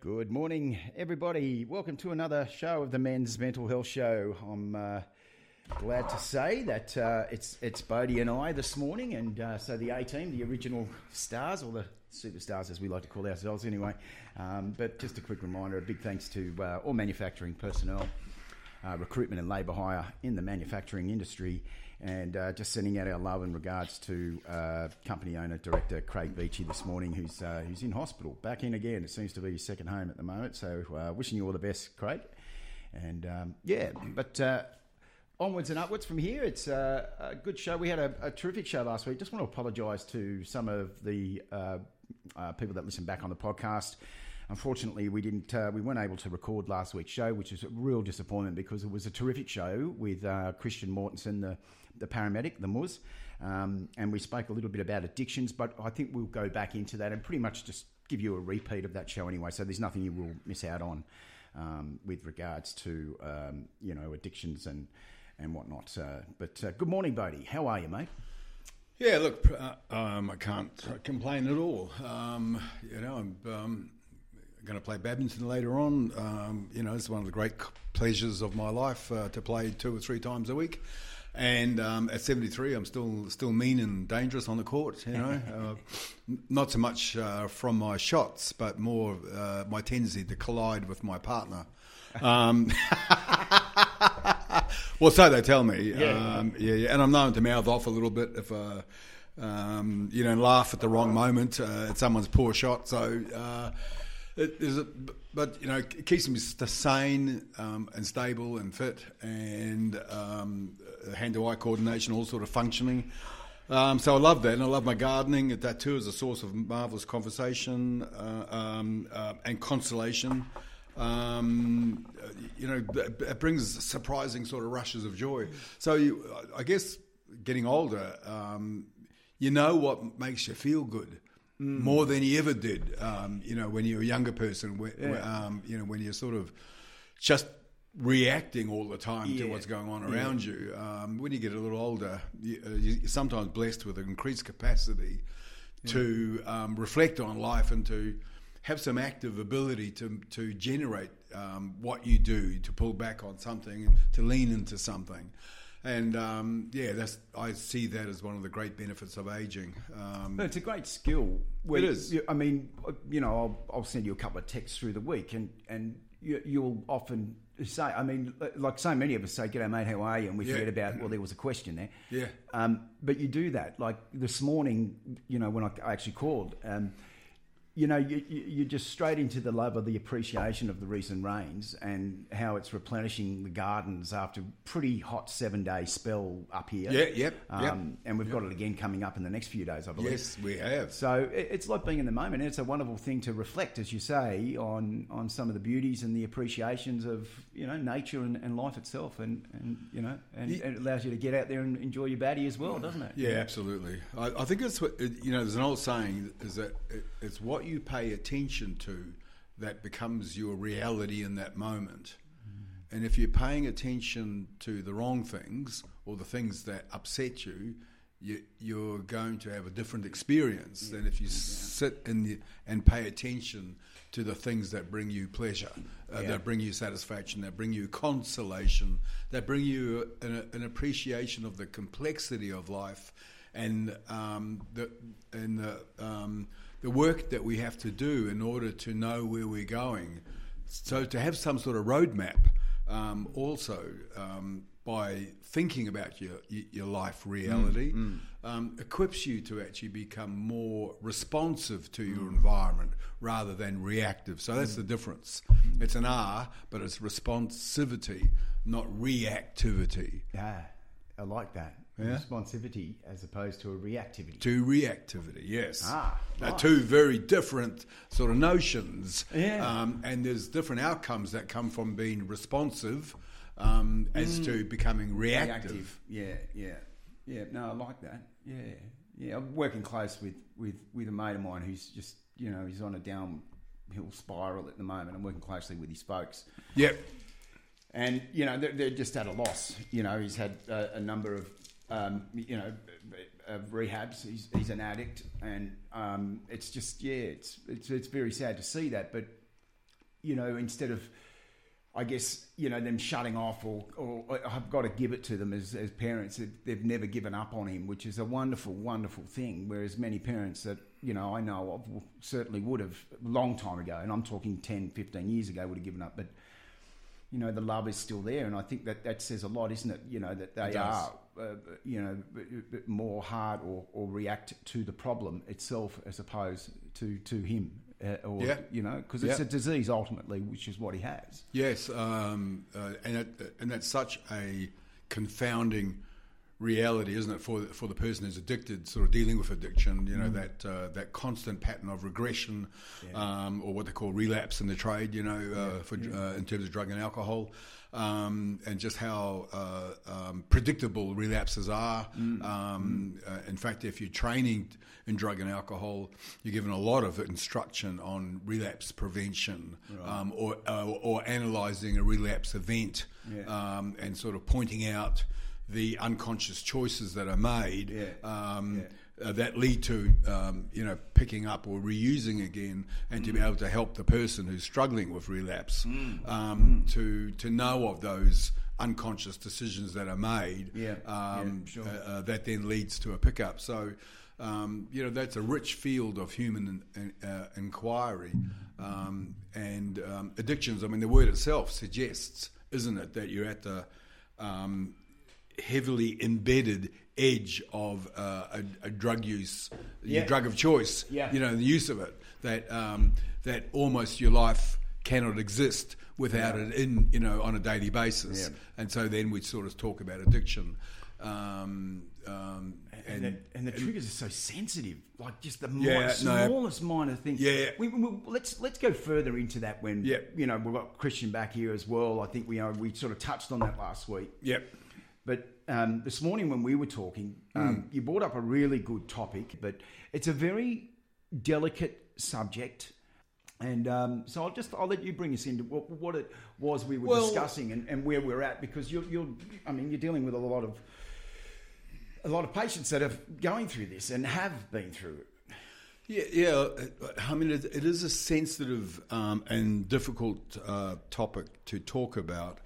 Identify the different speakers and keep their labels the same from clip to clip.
Speaker 1: Good morning, everybody. Welcome to another show of the Men's Mental Health Show. I'm uh, glad to say that uh, it's it's Boudi and I this morning, and uh, so the A team, the original stars, or the superstars as we like to call ourselves anyway. Um, but just a quick reminder: a big thanks to uh, all manufacturing personnel, uh, recruitment and labour hire in the manufacturing industry and uh, just sending out our love and regards to uh, company owner director Craig Beachy this morning, who's uh, who's in hospital, back in again. It seems to be his second home at the moment. So uh, wishing you all the best, Craig. And um, yeah, but uh, onwards and upwards from here. It's uh, a good show. We had a, a, terrific show last week. Just want to apologise to some of the people that listen back on the podcast. Unfortunately, we didn't. Uh, we weren't able to record last week's show, which is a real disappointment because it was a terrific show with uh, Christian Mortensen, the the paramedic, the Mus, um, and we spoke a little bit about addictions. But I think we'll go back into that and pretty much just give you a repeat of that show anyway. So there's nothing you will miss out on um, with regards to um, you know addictions and and whatnot. Uh, but uh, good morning, Boudi. How are you, mate?
Speaker 2: Yeah, look, uh, um, I can't complain at all. Um, you know, I'm um, going to play badminton later on. Um, you know, it's one of the great pleasures of my life uh, to play two or three times a week. And um, at 73, I'm still still mean and dangerous on the court. You know, uh, not so much uh, from my shots, but more uh, my tendency to collide with my partner. Um, well, so they tell me. Yeah. Um, yeah, yeah, and I'm known to mouth off a little bit if. Uh, um, you know, laugh at the wrong moment uh, at someone's poor shot. So, uh, it is, a, but you know, it keeps me sane um, and stable and fit, and um, hand-to-eye coordination all sort of functioning. Um, so I love that, and I love my gardening. That too is a source of marvelous conversation uh, um, uh, and consolation. Um, you know, it brings surprising sort of rushes of joy. So you, I guess getting older, um, you know what makes you feel good mm. more than you ever did. Um, you know, when you're a younger person, when, yeah. um, you know, when you're sort of just reacting all the time yeah. to what's going on around yeah. you. Um, when you get a little older, you, are uh, sometimes blessed with an increased capacity to um, reflect on life and to have some active ability to to generate um, what you do, to pull back on something, to lean into something. And um, yeah, that's I see that as one of the great benefits of aging.
Speaker 1: Um, it's a great skill.
Speaker 2: It is.
Speaker 1: You, I mean, you know, I'll, I'll, send you a couple of texts through the week, and and you, will often say, I mean, like so many of us say, "G'day, mate, how are you?" And we yeah. forget about well, there was a question there.
Speaker 2: Yeah.
Speaker 1: Um, but you do that. Like this morning, you know, when I, I actually called. Um, you know, you, you're just straight into the love of the appreciation of the recent rains and how it's replenishing the gardens after a pretty hot seven day spell up here.
Speaker 2: Yeah, yep. Um, yep.
Speaker 1: And we've yep. got it again coming up in the next few days, I believe.
Speaker 2: Yes, we have.
Speaker 1: So it's like being in the moment. And it's a wonderful thing to reflect, as you say, on, on some of the beauties and the appreciations of, you know, nature and, and life itself. And, and you know, and, yeah. and, it allows you to get out there and enjoy your baddie as well, doesn't it?
Speaker 2: Yeah, absolutely. I, I think it's, what, you know, there's an old saying is that it's what you pay attention to that becomes your reality in that moment. Mm. And if you're paying attention to the wrong things or the things that upset you, you are going to have a different experience yeah. than if you yeah. sit in the, and pay attention to the things that bring you pleasure, uh, yeah. that bring you satisfaction, that bring you consolation, that bring you an, an appreciation of the complexity of life and um, the and the um, the work that we have to do in order to know where we're going. So to have some sort of roadmap, um, also um, by thinking about your your life reality, mm, mm. Um, equips you to actually become more responsive to your mm. environment rather than reactive. So that's mm. the difference. It's an R, but it's responsivity, not reactivity.
Speaker 1: Yeah, I like that yeah. responsivity as opposed to a reactivity.
Speaker 2: To reactivity, yes.
Speaker 1: Ah,
Speaker 2: They're two very different sort of notions.
Speaker 1: Yeah.
Speaker 2: Um, and there's different outcomes that come from being responsive um, as mm. to becoming reactive. reactive.
Speaker 1: Yeah, yeah, yeah. No, I like that. Yeah, yeah. I'm working close with, with, with a mate of mine who's just, you know, he's on a downhill spiral at the moment. I'm working closely with his folks.
Speaker 2: Yep.
Speaker 1: And, you know, they're, they're just at a loss. You know, he's had a, a number of um, you know, of rehabs. He's, he's an addict, and um, it's just yeah, it's, it's it's very sad to see that. But you know, instead of, I guess, you know, them shutting off or, or I've got to give it to them as, as parents. They've never given up on him, which is a wonderful, wonderful thing. Whereas many parents that, you know, I know of certainly would have a long time ago, and I'm talking 10, 15 years ago, would have given up. But, you know, the love is still there. And I think that that says a lot, isn't it? You know, that they are, uh, you know, more hard or, or react to the problem itself as opposed to, to him uh, or
Speaker 2: Yeah.
Speaker 1: you know, because it's
Speaker 2: Yeah.
Speaker 1: a disease ultimately, which is what he has.
Speaker 2: Yes, um, uh, and it, and that's such a confounding reality, isn't it, for for the person who's addicted, sort of dealing with addiction. You know that uh, that constant pattern of regression, um, or what they call relapse in the trade. You know, uh, for uh, in terms of drug and alcohol. Um, and just how uh, um, predictable relapses are. Um, uh, in fact, if you're training in drug and alcohol, you're given a lot of instruction on relapse prevention um, or, uh, or analysing a relapse event
Speaker 1: Yeah.
Speaker 2: um, and sort of pointing out the unconscious choices that are made
Speaker 1: Yeah.
Speaker 2: um,
Speaker 1: Yeah.
Speaker 2: uh, that lead to um, you know picking up or reusing again, and to be able to help the person who's struggling with relapse um, to to know of those unconscious decisions that are made.
Speaker 1: Yeah.
Speaker 2: Um,
Speaker 1: Yeah, sure.
Speaker 2: uh, uh, that then leads to a pickup. So. Um, you know that's a rich field of human in, uh, inquiry, um, and um, addictions. I mean, the word itself suggests, isn't it, that you're at the um, heavily embedded edge of uh, a, a drug use,
Speaker 1: Yeah.
Speaker 2: your drug of choice.
Speaker 1: Yeah.
Speaker 2: You know, the use of it. That um, that almost your life cannot exist without it in you know on a daily basis.
Speaker 1: Yeah.
Speaker 2: And so then we sort of talk about addiction. Um, um,
Speaker 1: And, the, and the triggers are so sensitive, like just the
Speaker 2: Yeah,
Speaker 1: mi-
Speaker 2: no.
Speaker 1: smallest minor thing.
Speaker 2: Yeah.
Speaker 1: we, we, let's let's go further into that when
Speaker 2: Yeah.
Speaker 1: you know we've got Christian back here as well. I think we are, we sort of touched on that last week.
Speaker 2: Yep.
Speaker 1: But um, this morning when we were talking, um, you brought up a really good topic, but it's a very delicate subject. And um, so I'll just I'll let you bring us into what, what it was we were
Speaker 2: Well-
Speaker 1: discussing and, and where we're at because you're, you're I mean you're dealing with a lot of a lot of patients that are going through this and have been through it.
Speaker 2: Yeah, yeah. I mean, it, it is a sensitive um, and difficult uh, topic to talk about,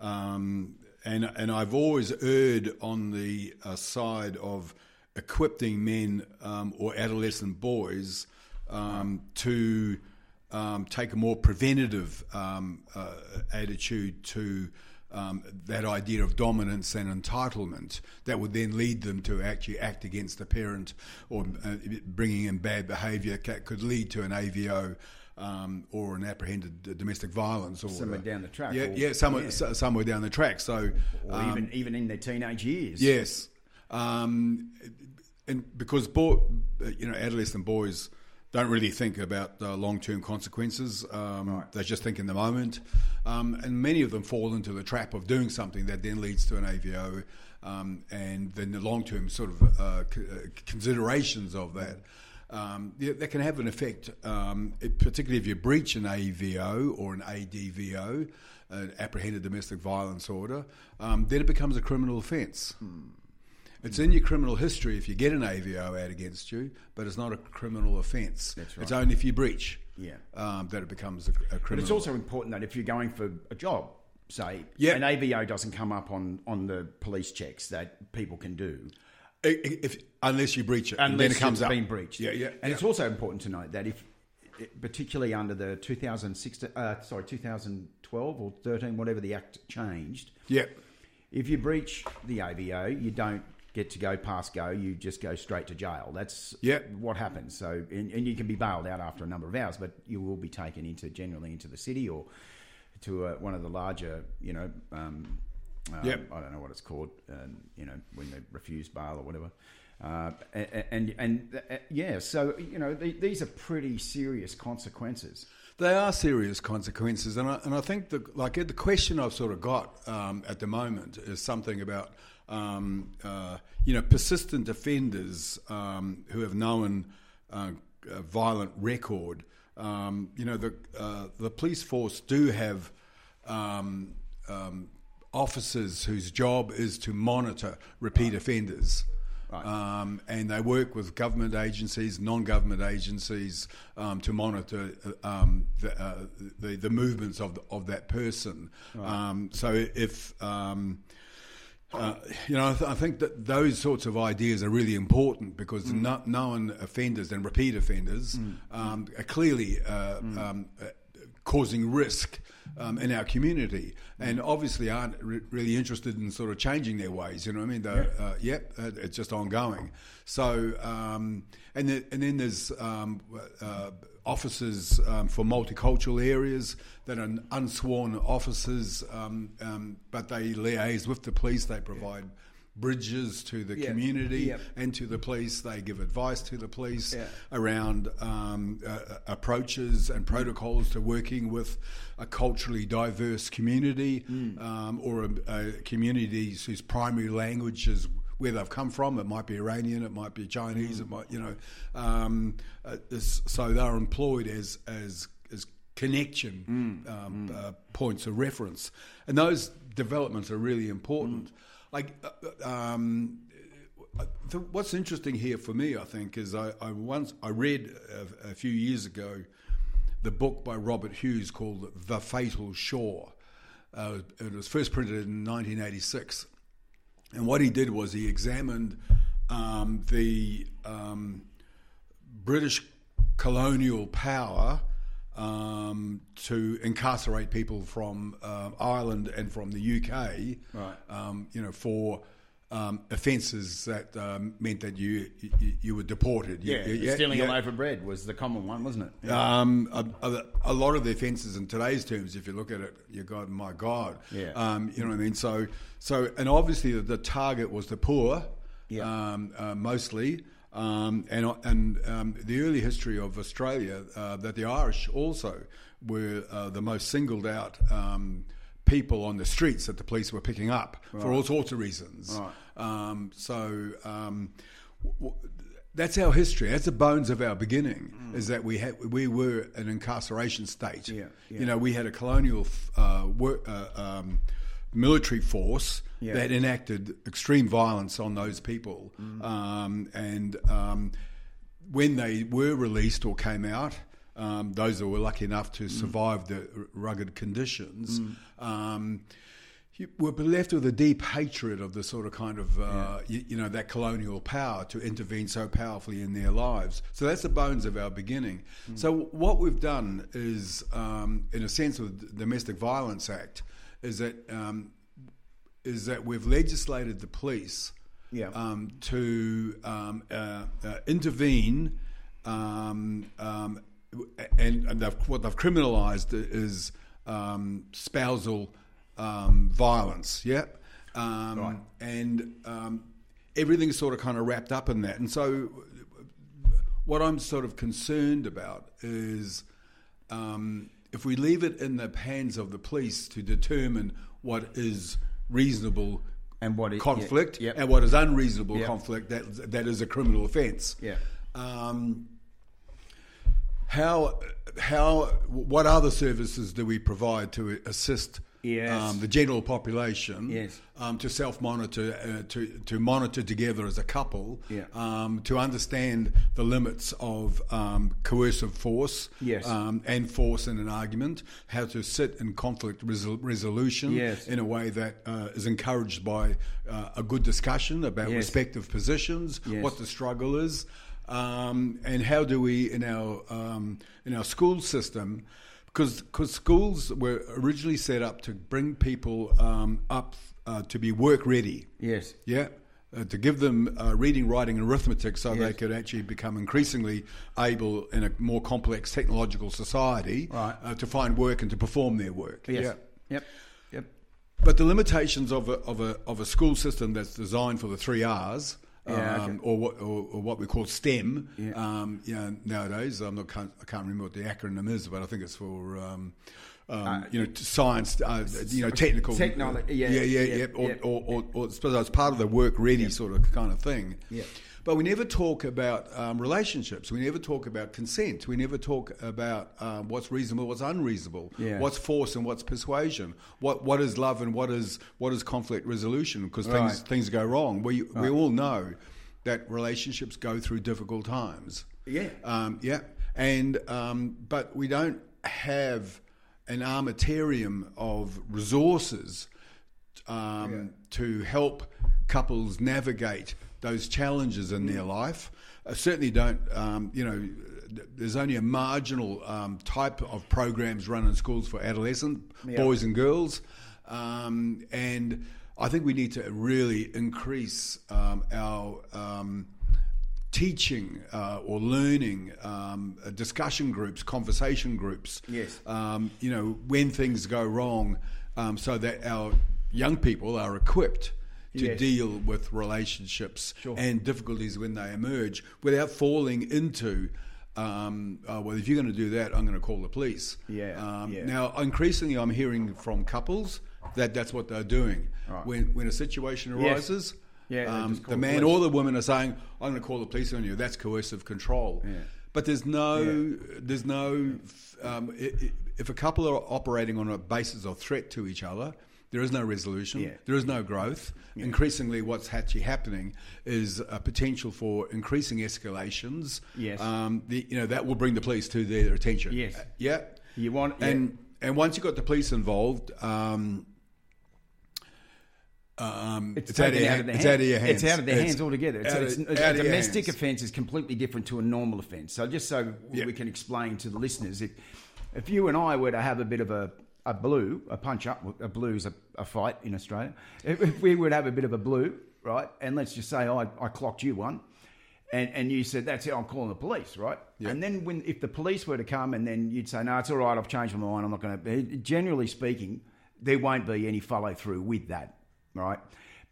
Speaker 2: um, and and I've always erred on the uh, side of equipping men um, or adolescent boys um, to um, take a more preventative um, uh, attitude to um, that idea of dominance and entitlement that would then lead them to actually act against the parent or uh, bringing in bad behaviour could lead to an AVO um, or an apprehended domestic violence or
Speaker 1: Somewhere down the track,
Speaker 2: Yeah,
Speaker 1: or-
Speaker 2: yeah, somewhere,
Speaker 1: yeah.
Speaker 2: so- somewhere down the track. So
Speaker 1: Or
Speaker 2: um,
Speaker 1: even even in their teenage years.
Speaker 2: Yes, um, and because boy, you know, adolescent boys don't really think about uh, long-term consequences. Um, They just think in the moment, um, and many of them fall into the trap of doing something that then leads to an AVO, um, and then the long-term sort of uh, c- uh, considerations of that. Um, that can have an effect, um, it, particularly if you breach an AVO or an ADVO, an apprehended domestic violence order. Um, then it becomes a criminal offence. It's in your criminal history if you get an AVO out against you, but it's not a criminal offence.
Speaker 1: Right.
Speaker 2: It's only if you breach
Speaker 1: Yeah.
Speaker 2: um, that it becomes a, a criminal.
Speaker 1: But it's also important that if you're going for a job, say,
Speaker 2: Yeah.
Speaker 1: an AVO doesn't come up on, on the police checks that people can do.
Speaker 2: If, unless you breach it, and
Speaker 1: Unless
Speaker 2: then it comes
Speaker 1: it's
Speaker 2: up.
Speaker 1: been breached.
Speaker 2: Yeah, yeah.
Speaker 1: And
Speaker 2: yeah.
Speaker 1: it's also important to note that if, particularly under the 2016, uh, sorry, 2012 or 13, whatever the act changed,
Speaker 2: yeah.
Speaker 1: if you breach the AVO, you don't get to go past go. You just go straight to jail. That's
Speaker 2: Yeah.
Speaker 1: what happens. So, and, and you can be bailed out after a number of hours, but you will be taken into generally into the city or to uh, one of the larger, you know, um, um,
Speaker 2: Yep.
Speaker 1: I don't know what it's called, um, you know, when they refuse bail or whatever. Uh, and and, and uh, yeah, so you know the, these are pretty serious consequences.
Speaker 2: They are serious consequences, and I, and I think the like the question I've sort of got um, at the moment is something about um, uh, you know persistent offenders um, who have known uh, a violent record. Um, you know the uh, the police force do have um, um, officers whose job is to monitor repeat offenders.
Speaker 1: Right.
Speaker 2: Um, and they work with government agencies, non-government agencies um, to monitor uh, um, the, uh, the, the movements of the, of that person. Um, so if um, uh, you know, I, th- I think that those sorts of ideas are really important because
Speaker 1: Mm.
Speaker 2: no- known offenders and repeat offenders um, are clearly uh,
Speaker 1: Mm.
Speaker 2: um, causing risk um, in our community, and obviously aren't re- really interested in sort of changing their ways. You know what I mean? They're, uh, yep, uh, it's just ongoing. So, um, and the, and then there's um, uh, officers um, for multicultural areas that are unsworn officers, um, um, but they liaise with the police. They provide bridges to the
Speaker 1: Yeah.
Speaker 2: community
Speaker 1: Yep.
Speaker 2: and to the police. They give advice to the police
Speaker 1: Yeah.
Speaker 2: around um, uh, approaches and protocols to working with a culturally diverse community
Speaker 1: Mm.
Speaker 2: um, or a, a community whose primary language is where they've come from. It might be Iranian, it might be Chinese,
Speaker 1: Mm.
Speaker 2: it might you know. Um, uh, so they're employed as as as connection
Speaker 1: Mm.
Speaker 2: um, Uh, points of reference, and those developments are really important. Like. Uh, um, uh, what's interesting here for me, I think, is I, I once I read a, a few years ago the book by Robert Hughes called The Fatal Shore. Uh, it was first printed in 1986, and what he did was he examined um, the um, British colonial power um, to incarcerate people from uh, Ireland and from the UK,
Speaker 1: Right.
Speaker 2: um, you know, for um, offences that um, meant that you, you you were deported. You-
Speaker 1: Yeah,
Speaker 2: you-
Speaker 1: stealing
Speaker 2: yeah.
Speaker 1: a loaf of bread was the common one, wasn't it?
Speaker 2: Um, a, a, a lot of the offences in today's terms, if you look at it, you God, my God,
Speaker 1: Yeah.
Speaker 2: um, you know what I mean. So, so, and obviously the, the target was the poor,
Speaker 1: Yeah.
Speaker 2: um, uh, mostly, um, and and um, the early history of Australia uh, that the Irish also were uh, the most singled out. Um, People on the streets that the police were picking up for all sorts of reasons.
Speaker 1: Right.
Speaker 2: Um, so um, w- w- that's our history. That's the bones of our beginning. Is that we had we were an incarceration state.
Speaker 1: Mm. Yeah, yeah.
Speaker 2: You know, we had a colonial uh, work, uh, um, military force
Speaker 1: Yeah.
Speaker 2: that enacted extreme violence on those people,
Speaker 1: Mm.
Speaker 2: um, and um, when they were released or came out. Um, those that were lucky enough
Speaker 1: Mm.
Speaker 2: to survive the rugged conditions, um, you were left with a deep hatred of the sort of kind of uh, you, you know that colonial power to intervene so powerfully in their lives. So that's the bones of our beginning. So what we've done is, um, in a sense, with the Domestic Violence Act, is that um, is that we've legislated the police
Speaker 1: Yeah.
Speaker 2: um, to um, uh, uh, intervene, um, um, and, and they've, what they've criminalised is um, spousal um, violence. Yeah, um,
Speaker 1: Right.
Speaker 2: and um, everything's sort of kind of wrapped up in that. And so, what I'm sort of concerned about is. Um, if we leave it in the hands of the police to determine what is reasonable
Speaker 1: And what it-
Speaker 2: conflict
Speaker 1: yeah, yep.
Speaker 2: and what is unreasonable
Speaker 1: Yep.
Speaker 2: conflict that that is a criminal offence.
Speaker 1: Yeah.
Speaker 2: Um, how how what other services do we provide to assist
Speaker 1: Yes.
Speaker 2: um, the general population
Speaker 1: Yes.
Speaker 2: um, to self monitor uh, to to monitor together as a couple
Speaker 1: Yeah.
Speaker 2: um, to understand the limits of um, coercive force
Speaker 1: Yes.
Speaker 2: um, and force in an argument how to sit in conflict resol- resolution
Speaker 1: Yes.
Speaker 2: in a way that uh, is encouraged by uh, a good discussion about respective positions what the struggle is um, and how do we in our um, in our school system because because schools were originally set up to bring people um, up uh, to be work ready
Speaker 1: Yes.
Speaker 2: yeah uh, to give them uh, reading writing and arithmetic so they could actually become increasingly able in a more complex technological society
Speaker 1: Right.
Speaker 2: uh, to find work and to perform their work
Speaker 1: Yes.
Speaker 2: yeah
Speaker 1: Yep. Yep.
Speaker 2: but the limitations of a, of a of a school system that's designed for the three R's,
Speaker 1: Yeah,
Speaker 2: um,
Speaker 1: okay.
Speaker 2: or what or, or what we call STEM,
Speaker 1: Yeah.
Speaker 2: um, you know, nowadays I'm not can't, I can't remember what the acronym is, but I think it's for um, um, you know t- science, uh, you know, technical
Speaker 1: Technology, yeah,
Speaker 2: yeah, yeah,
Speaker 1: yeah,
Speaker 2: yeah, or. Or, or, or, I suppose it's part of the work ready sort of kind of thing.
Speaker 1: Yeah.
Speaker 2: But we never talk about um, relationships. We never talk about consent. We never talk about um, what's reasonable, what's unreasonable,
Speaker 1: Yeah.
Speaker 2: what's force and what's persuasion, what what is love and what is what is conflict resolution. Because things
Speaker 1: Right.
Speaker 2: things go wrong. We we all know that relationships go through difficult times.
Speaker 1: Yeah.
Speaker 2: Um, yeah. And um, but we don't have an armamentarium of resources um, to help couples navigate those challenges in their life. I certainly don't. Um, you know, there's only a marginal um, type of programs run in schools for adolescent
Speaker 1: Yeah.
Speaker 2: boys and girls, um, and I think we need to really increase um, our um, teaching uh, or learning, um, uh, discussion groups, conversation groups.
Speaker 1: Yes.
Speaker 2: Um, you know, when things go wrong, um, so that our young people are equipped to
Speaker 1: Yes.
Speaker 2: deal with relationships
Speaker 1: Sure.
Speaker 2: and difficulties when they emerge without falling into. Um, uh, well, if you're going to do that, I'm going to call the police.
Speaker 1: Yeah,
Speaker 2: Um,
Speaker 1: yeah.
Speaker 2: Now, increasingly, I'm hearing from couples that that's what they're doing.
Speaker 1: Right.
Speaker 2: When when a situation
Speaker 1: Yes.
Speaker 2: arises,
Speaker 1: Yeah,
Speaker 2: um, the
Speaker 1: the
Speaker 2: man
Speaker 1: police.
Speaker 2: or the woman are saying, "I'm going to call the police on you." That's coercive control.
Speaker 1: Yeah.
Speaker 2: But there's no, there's no. Um, if a couple are operating on a basis of threat to each other, there is no resolution.
Speaker 1: Yeah.
Speaker 2: There is no growth. Increasingly, what's actually happening is a potential for increasing escalations.
Speaker 1: Yes.
Speaker 2: Um, the, you know that will bring the police to their attention.
Speaker 1: Yes.
Speaker 2: Uh, yeah.
Speaker 1: You want yeah.
Speaker 2: And and once you've got the police involved, um, um,
Speaker 1: It's,
Speaker 2: it's, out of,
Speaker 1: out of their
Speaker 2: it's
Speaker 1: hands.
Speaker 2: out of your hands.
Speaker 1: It's out of their
Speaker 2: It's
Speaker 1: hands altogether. It's, it's,
Speaker 2: of-
Speaker 1: a domestic offence is completely different to a normal offence. So just so
Speaker 2: Yeah.
Speaker 1: we can explain to the listeners, if if you and I were to have a bit of a a blue, a punch up, a blue's a, a fight in Australia. If, if we would have a bit of a blue, right, and let's just say I, I clocked you one, and, and you said that's it, I'm calling the police, right? And then when if the police were to come, and then you'd say no, it's all right, I've changed my mind, I'm not going to. Generally speaking, there won't be any follow through with that, right?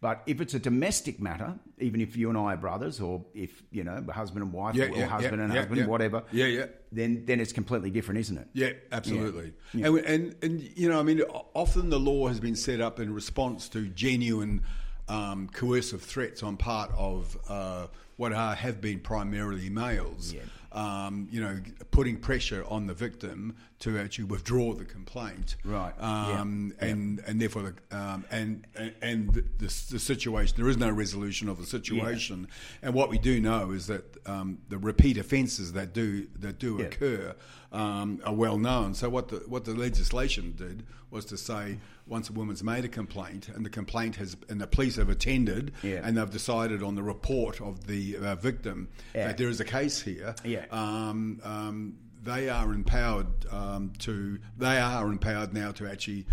Speaker 1: But if it's a domestic matter, even if you and I are brothers, or if you know husband and wife,
Speaker 2: Yeah,
Speaker 1: or
Speaker 2: yeah,
Speaker 1: husband
Speaker 2: yeah,
Speaker 1: and husband, whatever,
Speaker 2: Yeah, yeah.
Speaker 1: then then it's completely different, isn't it?
Speaker 2: Yeah, absolutely. And, and and you know, I mean, often the law has been set up in response to genuine um, coercive threats on part of uh, what are, have been primarily males.
Speaker 1: Yeah.
Speaker 2: Um, you know, putting pressure on the victim to actually withdraw the complaint.
Speaker 1: Right.
Speaker 2: Um, And and therefore, the, um, and and, the, the, the situation there is no resolution of the situation. And what we do know is that um, the repeat offences that do that do
Speaker 1: Yeah.
Speaker 2: occur um, are well known. So what the what the legislation did was to say once a woman's made a complaint and the complaint has and the police have attended
Speaker 1: Yeah.
Speaker 2: and they've decided on the report of the uh, victim
Speaker 1: Yeah.
Speaker 2: that there is a case here.
Speaker 1: Yeah.
Speaker 2: Um, um, they are empowered um, to. They are empowered now to actually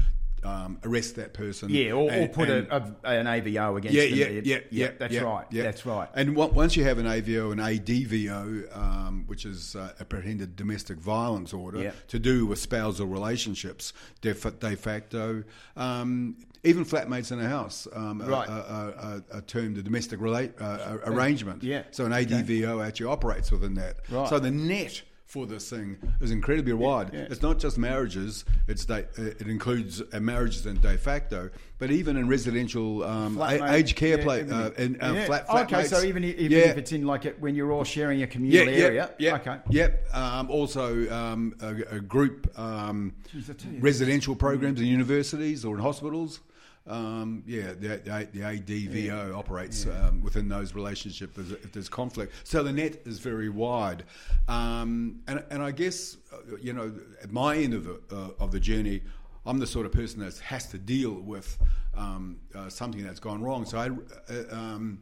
Speaker 2: um, arrest that person.
Speaker 1: Yeah, or, or put
Speaker 2: and-
Speaker 1: a, a, an AVO against
Speaker 2: yeah,
Speaker 1: them.
Speaker 2: yeah, yeah, yeah,
Speaker 1: That's
Speaker 2: yeah,
Speaker 1: right.
Speaker 2: yeah.
Speaker 1: That's right.
Speaker 2: And on- once you have an AVO an ADVO, um, which is uh, apprehended domestic violence order,
Speaker 1: Yeah.
Speaker 2: to do with spousal relationships, de, de facto, um, even flatmates in a house, um, are-
Speaker 1: Right.
Speaker 2: are, are, are, termed a domestic relate, uh, arrangement.
Speaker 1: yeah,
Speaker 2: So an
Speaker 1: okay.
Speaker 2: ADVO actually operates within that.
Speaker 1: Right.
Speaker 2: So the net for this thing is incredibly wide.
Speaker 1: yeah.
Speaker 2: It's not just marriages; it's de, uh, it includes uh, marriages and de facto, but even in residential um, a- aged care
Speaker 1: yeah,
Speaker 2: play uh, and uh,
Speaker 1: Yeah.
Speaker 2: flat.
Speaker 1: Okay, so even, i- even if it's in like a, when you're all sharing a communal
Speaker 2: yeah,
Speaker 1: area,
Speaker 2: yeah,
Speaker 1: okay.
Speaker 2: Yep. Um, also, um, a, a group um,
Speaker 1: Jeez, I tell you,
Speaker 2: residential programs in universities or in hospitals. Um, yeah, the, the, the ADVO operates um, within those relationships if there's, conflict. So the net is very wide, um, and and I guess uh, you know at my end of the uh, of the journey, I'm the sort of person that has to deal with um, uh, something that's gone wrong. So I. Uh, um,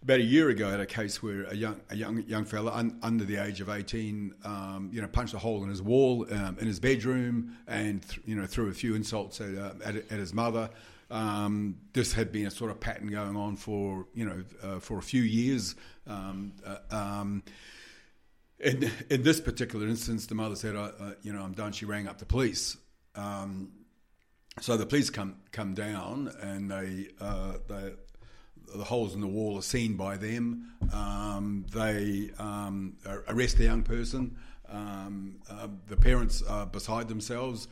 Speaker 2: about a year ago, I had a case where a young a young young fella un, under the age of eighteen, um, you know, punched a hole in his wall um, in his bedroom, and th- you know threw a few insults at, uh, at, at his mother. Um, this had been a sort of pattern going on for you know uh, for a few years. Um, uh, um, in, in this particular instance, the mother said, uh, uh, "You know, I'm done." She rang up the police. Um, so the police come come down, and they uh, they the holes in the wall are seen by them. Um, they um, arrest the young person. Um, uh, the parents are beside themselves.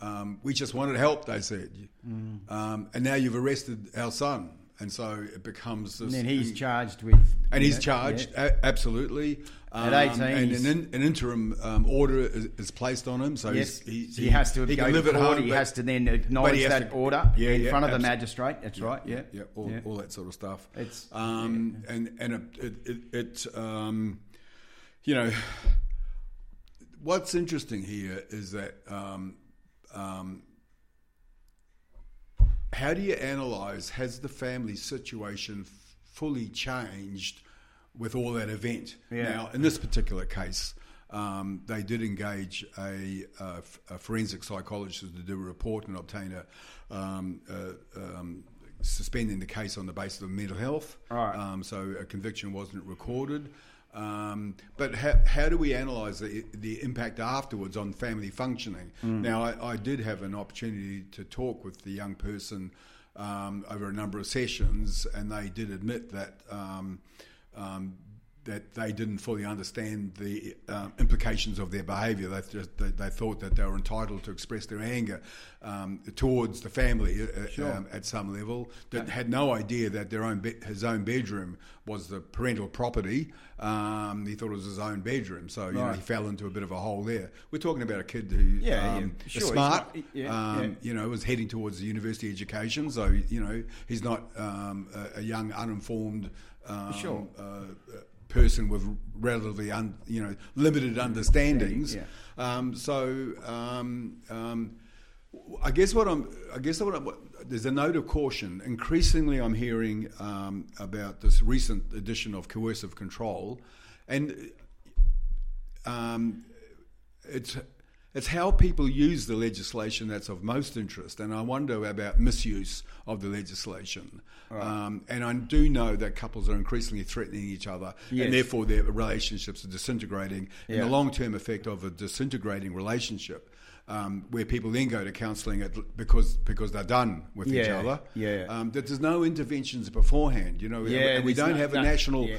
Speaker 2: Um, we just wanted help, they said. Um, and now you've arrested our son. and so it becomes this.
Speaker 1: And then he's
Speaker 2: thing-
Speaker 1: charged with.
Speaker 2: and he's
Speaker 1: know,
Speaker 2: charged
Speaker 1: yeah.
Speaker 2: a- absolutely.
Speaker 1: At
Speaker 2: Um,
Speaker 1: 18,
Speaker 2: and an, in, an interim um, order is, is placed on him, so
Speaker 1: Yes,
Speaker 2: he's,
Speaker 1: he, he has to
Speaker 2: he
Speaker 1: go
Speaker 2: can live
Speaker 1: to
Speaker 2: at
Speaker 1: court.
Speaker 2: home.
Speaker 1: he
Speaker 2: but-
Speaker 1: has to then acknowledge that
Speaker 2: to-
Speaker 1: order
Speaker 2: Yeah,
Speaker 1: in
Speaker 2: yeah,
Speaker 1: front of the magistrate. That's right. Yeah,
Speaker 2: yeah, all, all that sort of stuff.
Speaker 1: It's-
Speaker 2: um, and and it, it, it, it um, you know, what's interesting here is that um, how do you analyze has the family situation f- fully changed with all that event?
Speaker 1: Yeah.
Speaker 2: Now, in this particular case. Um, they did engage a forensic psychologist to do a report and obtain a, um, a um, suspending the case on the basis of mental health.
Speaker 1: Right.
Speaker 2: Um, so a conviction wasn't recorded. Um, but how, how do we analyse the, the impact afterwards on family functioning? Now, I, I did have an opportunity to talk with the young person um, over a number of sessions, and they did admit that. Um, um, that they didn't fully understand the um, implications of their behaviour. They, just, they, they thought that they were entitled to express their anger um, towards the family uh, um, at some level. That had no idea that their own be- his own bedroom was the parental property. Um, he thought it was his own bedroom, so you know, he fell into a bit of a hole there. We're talking about a kid who
Speaker 1: Yeah,
Speaker 2: um,
Speaker 1: yeah. Sure, he's
Speaker 2: smart,
Speaker 1: not- yeah,
Speaker 2: um,
Speaker 1: yeah.
Speaker 2: you know, was heading towards the university education. So you know, he's not um, a, a young, uninformed. Um,
Speaker 1: Sure.
Speaker 2: uh, person with relatively un, you know limited understandings.
Speaker 1: Yeah.
Speaker 2: Um, so um, um, I guess what I'm I guess what, I'm, what there's a note of caution. Increasingly, I'm hearing um, about this recent edition of coercive control, and um, it's it's how people use the legislation that's of most interest, and I wonder about misuse of the legislation. Um, and I do know that couples are increasingly threatening each other,
Speaker 1: Yes.
Speaker 2: and therefore their relationships are disintegrating. And the long-term effect of a disintegrating relationship, um, where people then go to counselling because because they're done with each other.
Speaker 1: yeah.
Speaker 2: Um, that there's no interventions beforehand. You know,
Speaker 1: Yeah,
Speaker 2: and we don't
Speaker 1: no-
Speaker 2: have a
Speaker 1: no-
Speaker 2: national
Speaker 1: yeah.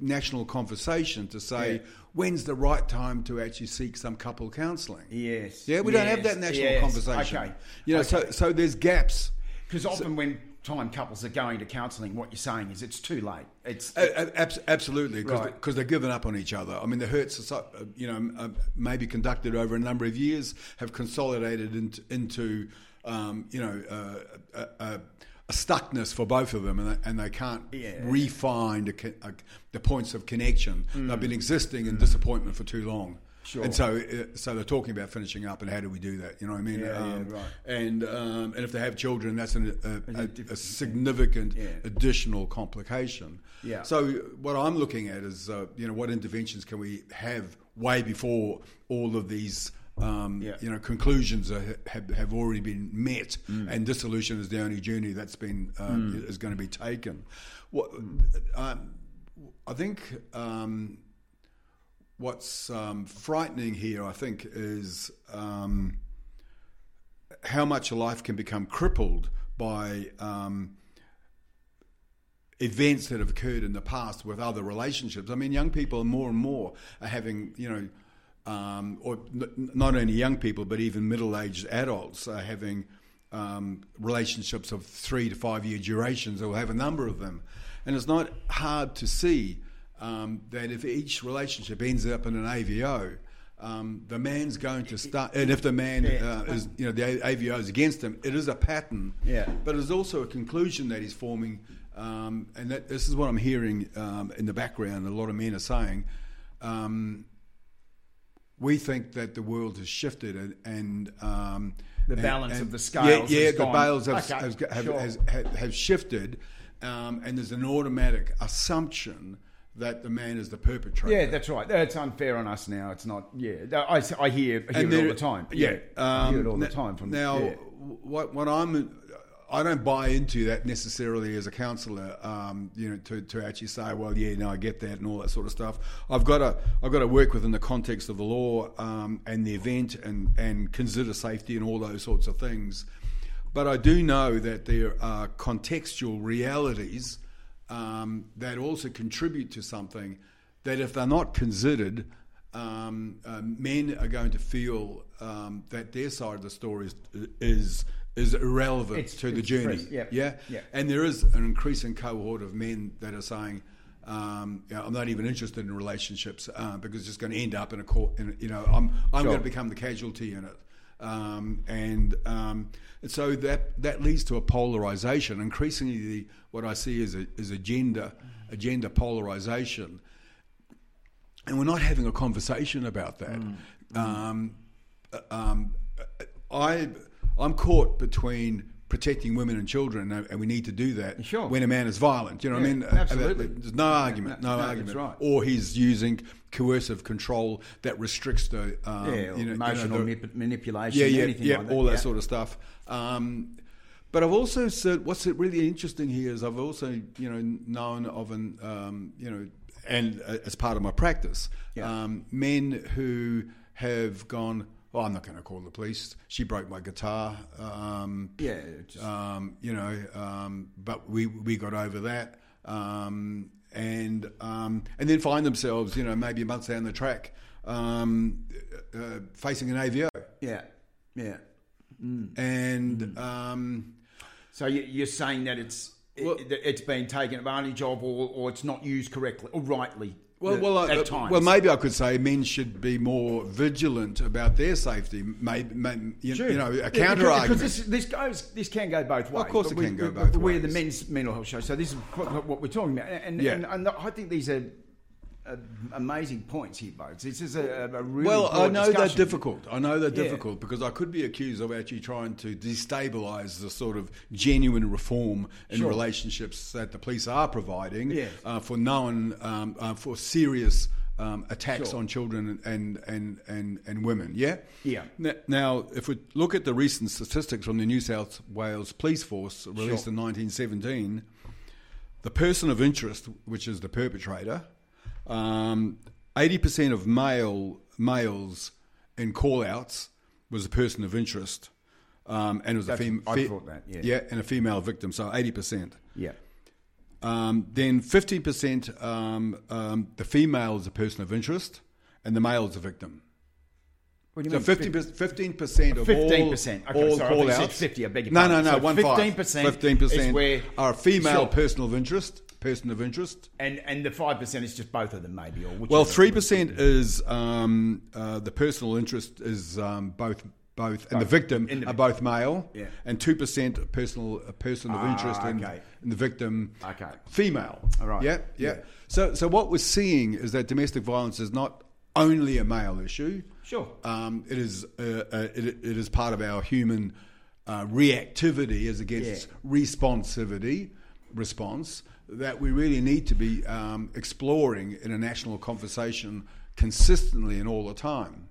Speaker 2: National conversation to say
Speaker 1: Yeah.
Speaker 2: when's the right time to actually seek some couple counselling.
Speaker 1: Yes.
Speaker 2: Yeah, we don't have that national
Speaker 1: yes.
Speaker 2: conversation.
Speaker 1: Okay.
Speaker 2: You know, so so there's gaps.
Speaker 1: Because often when time couples are going to counselling, what you're saying is it's too late. It's
Speaker 2: absolutely, because
Speaker 1: Right.
Speaker 2: they're giving up on each other. I mean, the hurts, are so, uh, you know, uh, maybe conducted over a number of years, have consolidated into, into um, you know, uh, a, a, a stuckness for both of them, and they, and they can't
Speaker 1: Yeah.
Speaker 2: refine the, the points of connection. They've been existing in disappointment for too long.
Speaker 1: Sure.
Speaker 2: And so, uh, so they're talking about finishing up, and how do we do that? You know what I mean?
Speaker 1: Yeah, yeah,
Speaker 2: um,
Speaker 1: right.
Speaker 2: And um, and if they have children, that's an, a, a, a, significant
Speaker 1: Yeah.
Speaker 2: additional complication.
Speaker 1: Yeah.
Speaker 2: So what I'm looking at is, uh, you know, what interventions can we have way before all of these, um,
Speaker 1: Yeah.
Speaker 2: you know, conclusions are, have, have already been met, and dissolution is the only journey that's been um, is going to be taken. What um, I think. Um, What's um, frightening here, I think, is um, how much a life can become crippled by um, events that have occurred in the past with other relationships. I mean, young people more and more are having, you know, um, or n- not only young people, but even middle-aged adults are having um, relationships of three to five-year durations. Or have a number of them, and it's not hard to see um, that if each relationship ends up in an AVO. Um, the man's going to start, and if the man uh, is, you know, the AVO is against him, it is a pattern.
Speaker 1: Yeah.
Speaker 2: But there's also a conclusion that he's forming, um, and that, this is what I'm hearing um, in the background. A lot of men are saying, um, we think that the world has shifted, and, and um,
Speaker 1: The balance
Speaker 2: and-
Speaker 1: of the scales
Speaker 2: Yeah, yeah
Speaker 1: has
Speaker 2: the balance have,
Speaker 1: Okay,
Speaker 2: have, have,
Speaker 1: sure.
Speaker 2: has, have, have shifted, um, and there's an automatic assumption that the man is the perpetrator.
Speaker 1: yeah, that's right. That's unfair on us now. It's not. Yeah, I, I hear, I hear it all the time.
Speaker 2: Yeah,
Speaker 1: I hear it
Speaker 2: um,
Speaker 1: all the time from
Speaker 2: now.
Speaker 1: yeah.
Speaker 2: What what I'm, I don't buy into that necessarily as a counsellor. Um, you know, to, to actually say, well, yeah, no, I get that and all that sort of stuff. I've got to I've got to work within the context of the law um, and the event and and consider safety and all those sorts of things. But I do know that there are contextual realities um, that also contribute to something that, if they're not considered, um, um, men are going to feel um, that their side of the story is, is is irrelevant
Speaker 1: It's-
Speaker 2: to the journey.
Speaker 1: yep,
Speaker 2: Yeah,
Speaker 1: yep.
Speaker 2: and there is an increasing cohort of men that are saying. Um, you know, I'm not even interested in relationships uh, because it's just going to end up in a court. In, you know, I'm I'm
Speaker 1: Sure.
Speaker 2: going to become the casualty in it, um, and um, and so that that leads to a polarization. Increasingly, the, what I see is a is a gender agenda polarization, and we're not having a conversation about that. Um, um, I I'm caught between protecting women and children, and and we need to do that
Speaker 1: Sure.
Speaker 2: when a man is violent. You know what I mean?
Speaker 1: absolutely.
Speaker 2: There's no argument,
Speaker 1: no,
Speaker 2: no,
Speaker 1: no,
Speaker 2: argument.
Speaker 1: right.
Speaker 2: Or he's using coercive control that restricts the um,
Speaker 1: yeah,
Speaker 2: you know- you know,
Speaker 1: emotional
Speaker 2: the-
Speaker 1: manip- manipulation,
Speaker 2: yeah, yeah,
Speaker 1: anything
Speaker 2: yeah,
Speaker 1: like that.
Speaker 2: all that
Speaker 1: yeah.
Speaker 2: sort of stuff. Um, but I've also said what's really interesting here is I've also you know known of an um, you know and uh, as part of my practice,
Speaker 1: Yeah.
Speaker 2: um, men who have gone. Oh, I'm not going to call the police. She broke my guitar. Um,
Speaker 1: Yeah, just-
Speaker 2: um, you know, um, but we we got over that, um, and um, and then find themselves, you know, maybe a month down the track, um, uh, facing an AVO,
Speaker 1: yeah, yeah.
Speaker 2: and um,
Speaker 1: So you- you're saying that it's
Speaker 2: Well-
Speaker 1: it, it's been taken advantage of, or, or it's not used correctly or rightly.
Speaker 2: Well,
Speaker 1: uh,
Speaker 2: well, I-
Speaker 1: times.
Speaker 2: well, maybe I could say men should be more vigilant about their safety. Maybe, maybe you,
Speaker 1: Sure.
Speaker 2: you know, a
Speaker 1: Yeah,
Speaker 2: counter
Speaker 1: because,
Speaker 2: argument.
Speaker 1: Because this, this goes, this can go both ways.
Speaker 2: of course it
Speaker 1: we-
Speaker 2: can go
Speaker 1: we-
Speaker 2: both
Speaker 1: We're the men's mental health show, so this is what what we're talking about, and
Speaker 2: Yeah.
Speaker 1: and, and I think these are. Uh, amazing points here, folks. This is a, a really
Speaker 2: Well, I know they're difficult. I know they're
Speaker 1: Yeah.
Speaker 2: difficult because I could be accused of actually trying to destabilise the sort of genuine reform in
Speaker 1: Sure.
Speaker 2: relationships that the police are providing
Speaker 1: Yeah.
Speaker 2: uh, for known um, uh, for serious um, attacks
Speaker 1: Sure.
Speaker 2: on children and and, and and women. Yeah.
Speaker 1: Yeah.
Speaker 2: N- Now, if we look at the recent statistics from the New South Wales Police Force released
Speaker 1: Sure.
Speaker 2: in 1917, the person of interest, which is the perpetrator, um, 80% of male males in call-outs was a person of interest, um, and it was a
Speaker 1: That's-
Speaker 2: female.
Speaker 1: I thought that, yeah.
Speaker 2: and a female victim, so 80%.
Speaker 1: Yeah,
Speaker 2: Um, then 15%, um, um, the female is a person of interest, and the male is a victim.
Speaker 1: what do
Speaker 2: So
Speaker 1: you mean?
Speaker 2: 50, 15% of
Speaker 1: 15%.
Speaker 2: all
Speaker 1: Okay, sorry, thought you
Speaker 2: call outs.
Speaker 1: fifty. I beg your
Speaker 2: no,
Speaker 1: pardon.
Speaker 2: no, no,
Speaker 1: So
Speaker 2: one
Speaker 1: fifteen
Speaker 2: five.
Speaker 1: percent.
Speaker 2: Fifteen percent
Speaker 1: where
Speaker 2: are a female
Speaker 1: Sure.
Speaker 2: person of interest. Person of interest.
Speaker 1: and and the five percent is just both of them, maybe, or.
Speaker 2: Well, three percent is um, uh, the personal interest is um, both both, and the victim
Speaker 1: In the-
Speaker 2: are both male.
Speaker 1: Yeah.
Speaker 2: And two percent personal a person of
Speaker 1: Ah,
Speaker 2: interest and,
Speaker 1: okay.
Speaker 2: and the victim
Speaker 1: Okay.
Speaker 2: female.
Speaker 1: All right.
Speaker 2: Yeah, yeah,
Speaker 1: Yeah.
Speaker 2: So so what we're seeing is that domestic violence is not only a male issue.
Speaker 1: Sure.
Speaker 2: Um, it is uh, uh, it, it is part of our human uh, reactivity as against
Speaker 1: Yeah.
Speaker 2: responsivity response that we really need to be um, exploring in a national conversation consistently and all the time.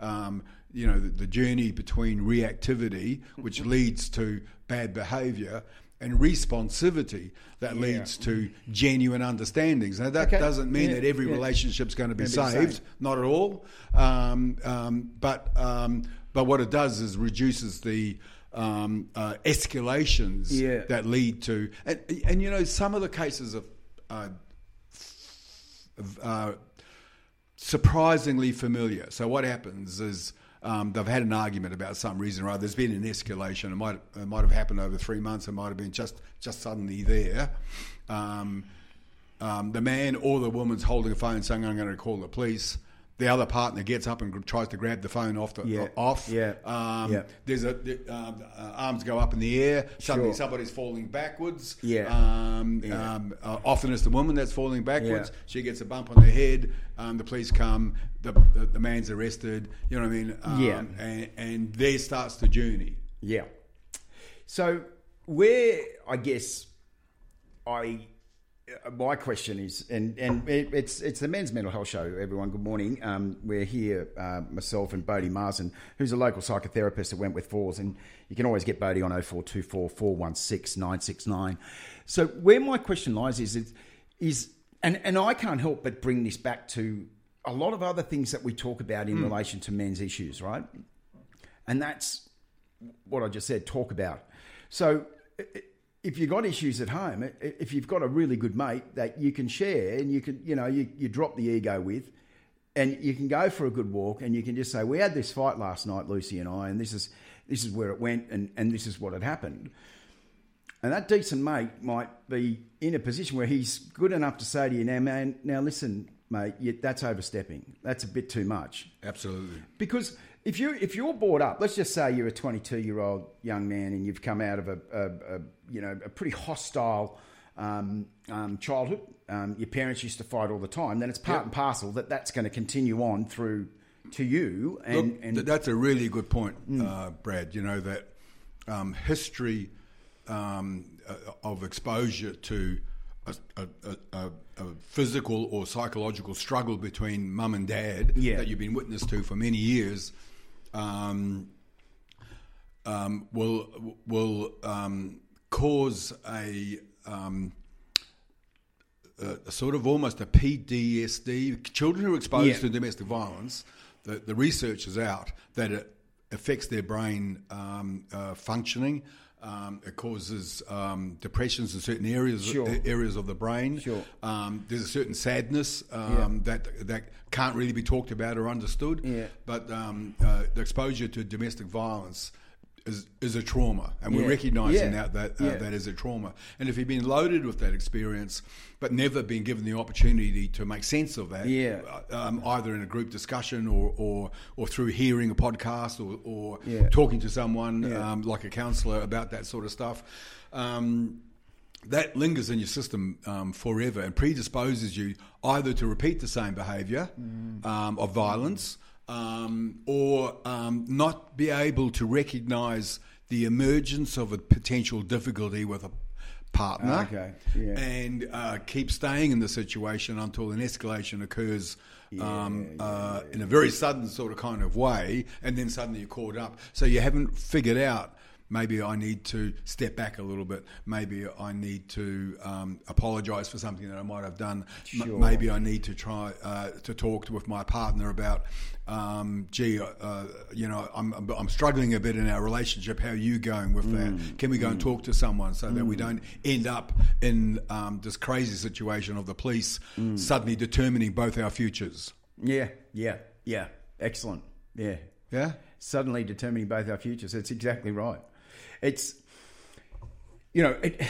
Speaker 2: Um, you know, the, the journey between reactivity, which leads to bad behaviour, and responsivity that leads to genuine understandings. Now, that
Speaker 1: Okay.
Speaker 2: doesn't mean
Speaker 1: Yeah,
Speaker 2: that every
Speaker 1: yeah.
Speaker 2: relationship's going to be
Speaker 1: Gonna be the
Speaker 2: saved, not at all. Um, um, but um, but what it does is reduces the um, uh, escalations
Speaker 1: Yeah.
Speaker 2: that lead to and, and you know some of the cases of uh, of, uh, surprisingly familiar. So what happens is um, they've had an argument about some reason or other. There's been an escalation. It might it might have happened over three months. It might have been just just suddenly there. Um, um, the man or the woman's holding a phone saying, "I'm going to call the police." The other partner gets up and tries to grab the phone off the
Speaker 1: Yeah.
Speaker 2: off.
Speaker 1: Yeah.
Speaker 2: Um,
Speaker 1: Yeah.
Speaker 2: There's a the, um, uh, arms go up in the air. Suddenly,
Speaker 1: Sure.
Speaker 2: somebody's falling backwards.
Speaker 1: Yeah.
Speaker 2: Um,
Speaker 1: Yeah.
Speaker 2: um, uh, often it's the woman that's falling backwards.
Speaker 1: Yeah.
Speaker 2: She gets a bump on the head. Um, the police come. The, the the man's arrested. You know what I mean? Um,
Speaker 1: Yeah.
Speaker 2: And, and there starts the journey.
Speaker 1: Yeah. So where I guess I uh, my question is, and and it, it's it's the men's mental health show. Everyone, good morning. Um, we're here, uh, myself and Boudi Maassen, who's a local psychotherapist at Wentworth Falls, and you can always get Boudi on 0424 416 969. So where my question lies is is, is and and I can't help but bring this back to a lot of other things that we talk about in relation to men's issues, right? And that's what I just said, talk about. So i- i- if you've got issues at home, if you've got a really good mate that you can share and you can, you know, you, you drop the ego with, and you can go for a good walk, and you can just say, "We had this fight last night, Lucy and I, and this is this is where it went, and and this is what had happened." And that decent mate might be in a position where he's good enough to say to you, "Now, man, now listen, mate, you, that's overstepping. That's a bit too much."
Speaker 2: Absolutely.
Speaker 1: Because if you if you're brought up, let's just say you're a 22 year old young man and you've come out of a, a, a you know a pretty hostile um, um, childhood. Um, your parents used to fight all the time. Then it's part
Speaker 2: Yep.
Speaker 1: and parcel that that's going to continue on through to you. And,
Speaker 2: Look,
Speaker 1: and
Speaker 2: th- that's a really good point, uh, Brad. You know that um, history um, uh, of exposure to a, a, a physical or psychological struggle between mum and dad
Speaker 1: Yeah.
Speaker 2: that you've been witness to for many years um, um, will will um, cause a um, a, a sort of almost a PTSD. Children who are exposed
Speaker 1: Yeah.
Speaker 2: to domestic violence, the, the research is out that it affects their brain um, uh, functioning. Um, it causes um, depressions in certain areas
Speaker 1: Sure.
Speaker 2: areas of the brain.
Speaker 1: Sure.
Speaker 2: Um, there's a certain sadness um, that that can't really be talked about or understood.
Speaker 1: Yeah.
Speaker 2: But um, uh, the exposure to domestic violence is is a trauma, and
Speaker 1: Yeah.
Speaker 2: we're recognising
Speaker 1: Yeah.
Speaker 2: that that, uh, that is a trauma. And if you've been loaded with that experience, but never been given the opportunity to make sense of that,
Speaker 1: Yeah.
Speaker 2: uh, um, either in a group discussion or or, or through hearing a podcast or, or talking to someone um, like a counsellor about that sort of stuff. Um, that lingers in your system um, forever and predisposes you either to repeat the same behaviour um, of violence um, or um, not be able to recognise the emergence of a potential difficulty with a partner
Speaker 1: Okay, yeah.
Speaker 2: and uh, keep staying in the situation until an escalation occurs um, uh, in a very sudden sort of kind of way, and then suddenly you're caught up. So you haven't figured out. Maybe I need to step back a little bit. Maybe I need to um, apologise for something that I might have done. M- maybe I need to try uh, to talk to, with my partner about, um, gee, uh, you know, I'm, I'm- struggling a bit in our relationship. How are you going with that? Can we go and talk to someone so that we don't end up in um, this crazy situation of the police suddenly determining both our futures?
Speaker 1: yeah, yeah, yeah. Excellent. Yeah.
Speaker 2: Yeah.
Speaker 1: suddenly determining both our futures. That's exactly right. It's you know, it,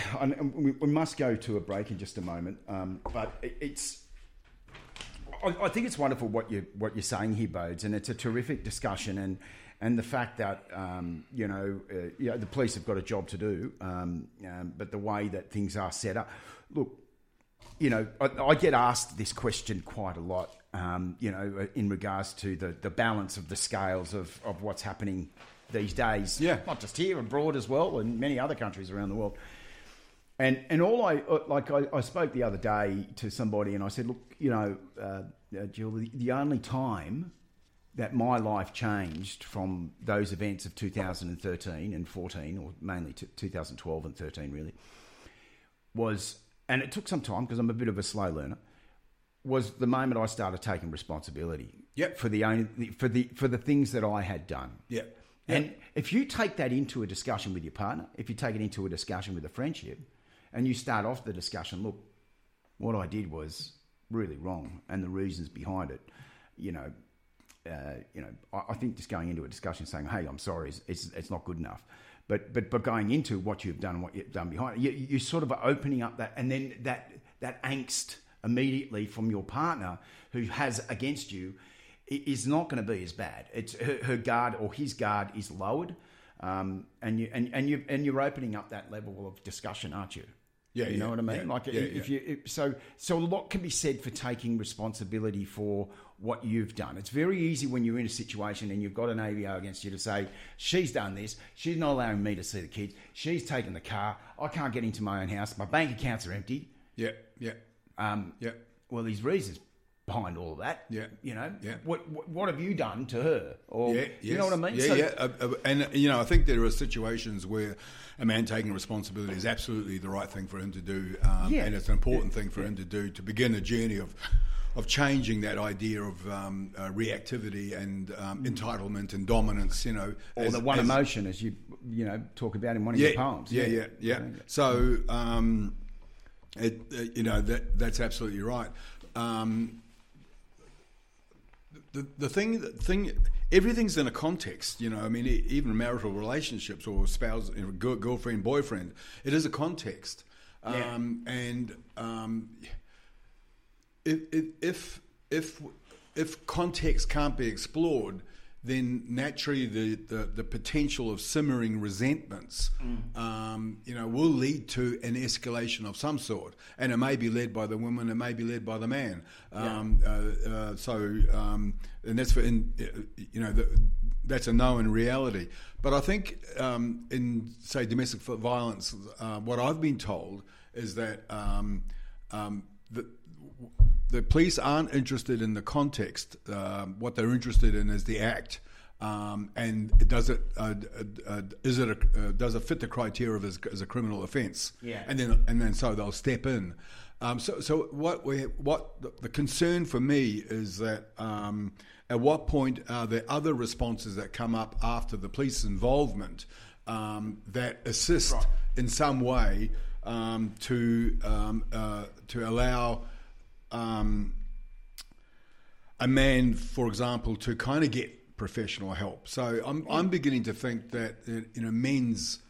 Speaker 1: we, we must go to a break in just a moment, um, but it, it's. I, I think it's wonderful what you what you're saying here, Bodes, and it's a terrific discussion, and and the fact that um, you know, uh, you know, the police have got a job to do, um, um, but the way that things are set up, look, you know, I, I get asked this question quite a lot, um, you know, in regards to the, the balance of the scales of, of what's happening these days.
Speaker 2: Yeah.
Speaker 1: Not just here, abroad as well, and many other countries around the world. And and all I uh, like, I, I spoke the other day to somebody, and I said, look, you know, uh, uh, Jill, the, the only time that my life changed from those events of 2013 and 14, or mainly t- 2012 and 13, really, was, and it took some time because I'm a bit of a slow learner, was the moment I started taking responsibility.
Speaker 2: Yep.
Speaker 1: For the only for the for the things that I had done. And if you take that into a discussion with your partner, if you take it into a discussion with a friendship, and you start off the discussion, look, what I did was really wrong, and the reasons behind it, you know, uh, you know, I, I think just going into a discussion saying, "Hey, I'm sorry," is it's, it's not good enough. But but but going into what you've done, and what you've done behind, you, you sort of opening up that, and then that that angst immediately from your partner who has against you is not going to be as bad. It's her, her guard or his guard is lowered, um, and you and, and you and you're opening up that level of discussion, aren't you?
Speaker 2: Yeah,
Speaker 1: you know
Speaker 2: yeah,
Speaker 1: what I mean.
Speaker 2: yeah,
Speaker 1: like
Speaker 2: yeah,
Speaker 1: if you if, so so a lot can be said for taking responsibility for what you've done. It's very easy when you're in a situation and you've got an AVO against you to say she's done this, she's not allowing me to see the kids, she's taken the car, I can't get into my own house, my bank accounts are empty.
Speaker 2: Yeah. Yeah.
Speaker 1: Um,
Speaker 2: Yeah.
Speaker 1: well, these reasons behind all of that.
Speaker 2: Yeah.
Speaker 1: you know.
Speaker 2: Yeah.
Speaker 1: What, what what have you done to her? Or
Speaker 2: Yeah,
Speaker 1: you know what I mean?
Speaker 2: Yeah,
Speaker 1: So-
Speaker 2: yeah. Uh, uh, and you know, I think there are situations where a man taking responsibility is absolutely the right thing for him to do, um,
Speaker 1: Yeah.
Speaker 2: and it's an important thing for him to do to begin a journey of of changing that idea of um, uh, reactivity and um, entitlement and dominance. You know,
Speaker 1: Or
Speaker 2: as-
Speaker 1: the one
Speaker 2: as-
Speaker 1: emotion, as you you know talk about in one of
Speaker 2: yeah,
Speaker 1: your poems.
Speaker 2: Yeah, yeah, yeah. So, um, it, uh, you know, that that's absolutely right. Um, the, the thing, the thing, everything's in a context. You know, I mean, even marital relationships or spouse, you know, girl- girlfriend, boyfriend, it is a context.
Speaker 1: Yeah.
Speaker 2: Um, and um, if, if if if context can't be explored, then naturally the, the, the potential of simmering resentments, um, you know, will lead to an escalation of some sort, and it may be led by the woman, it may be led by the man. Um, uh, uh, so, um, and that's for in, uh, you know, the, that's a known reality. But I think um, in say domestic violence, uh, what I've been told is that um, um, the, the police aren't interested in the context. Um, what they're interested in is the act, um, and does it uh, uh, uh, is it a, uh, does it fit the criteria of as, as a criminal offence?
Speaker 1: Yeah.
Speaker 2: and then and then so they'll step in. Um, so so what we what the, the concern for me is that. Um, at what point are there other responses that come up after the police involvement um, that assist in some way um, to um, uh, to allow um, a man, for example, to kind of get professional help. So I'm, I'm beginning to think that you know men's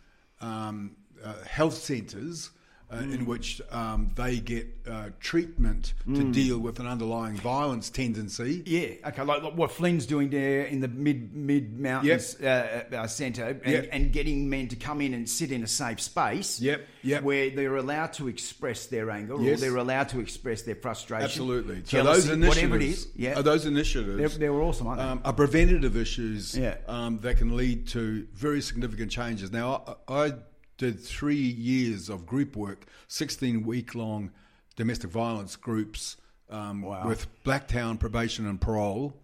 Speaker 2: um, uh, health centres. Uh, In which um, they get uh, treatment to deal with an underlying violence tendency.
Speaker 1: Yeah, okay, like, like what Flynn's doing there in the mid mid mountains uh, uh, centre, and,
Speaker 2: Yep.
Speaker 1: and getting men to come in and sit in a safe space.
Speaker 2: Yep, yep.
Speaker 1: where they're allowed to express their anger, or they're allowed to express their frustration.
Speaker 2: Absolutely. So those initiatives,
Speaker 1: whatever it is. Yeah,
Speaker 2: are those initiatives,
Speaker 1: They're- they were awesome, aren't they?
Speaker 2: Um, are preventative issues
Speaker 1: Yeah.
Speaker 2: um, that can lead to very significant changes. Now, I, I did three years of group work, 16 week long domestic violence groups um,
Speaker 1: Wow.
Speaker 2: with Blacktown probation and parole.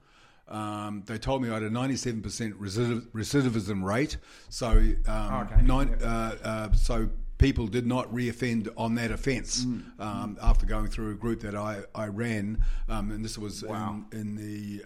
Speaker 2: Um, they told me I had a 97% recidiv- recidivism rate. So, um,
Speaker 1: Oh, okay.
Speaker 2: nine, uh, uh, so people did not reoffend on that offence
Speaker 1: Mm.
Speaker 2: um, after going through a group that I, I ran. Um, and this was
Speaker 1: Wow.
Speaker 2: in, in the.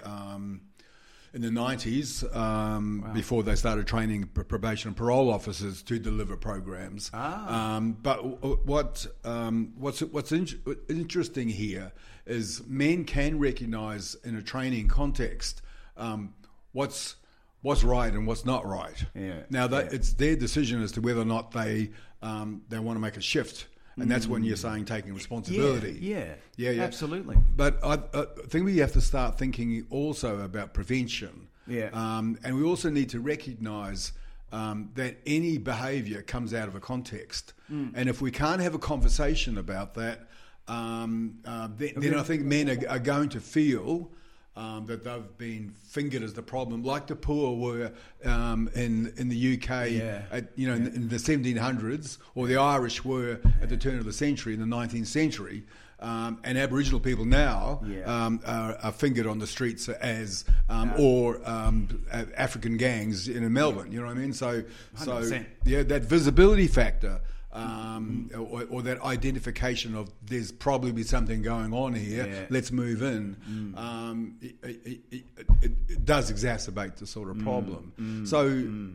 Speaker 2: In the 90s, um, before they started training probation and parole officers to deliver programs.
Speaker 1: Ah.
Speaker 2: Um, but what um, what's what's in- interesting here is men can recognise in a training context um, what's what's right and what's not right.
Speaker 1: Yeah,
Speaker 2: Now they,
Speaker 1: yeah.
Speaker 2: it's their decision as to whether or not they um, they want to make a shift, and that's when you're saying taking responsibility.
Speaker 1: yeah,
Speaker 2: yeah, yeah,
Speaker 1: absolutely.
Speaker 2: But I, I think we have to start thinking also about prevention.
Speaker 1: Yeah.
Speaker 2: Um, and we also need to recognise um, that any behaviour comes out of a context.
Speaker 1: Mm.
Speaker 2: And if we can't have a conversation about that, um, uh, then, then I think men are, are going to feel. Um, that they've been fingered as the problem, like the poor were um, in in the UK,
Speaker 1: Yeah.
Speaker 2: at, you know, in, in the 1700s, or the Irish were at the turn of the century in the 19th century, um, and Aboriginal people now
Speaker 1: Yeah.
Speaker 2: um, are, are fingered on the streets as um, or um, African gangs in Melbourne. You know what I mean? So, so
Speaker 1: 100%.
Speaker 2: yeah, that visibility factor. Um, or, or that identification of there's probably something going on here.
Speaker 1: Yeah.
Speaker 2: Let's move in. Um, it, it, it, it, does exacerbate the sort of problem. So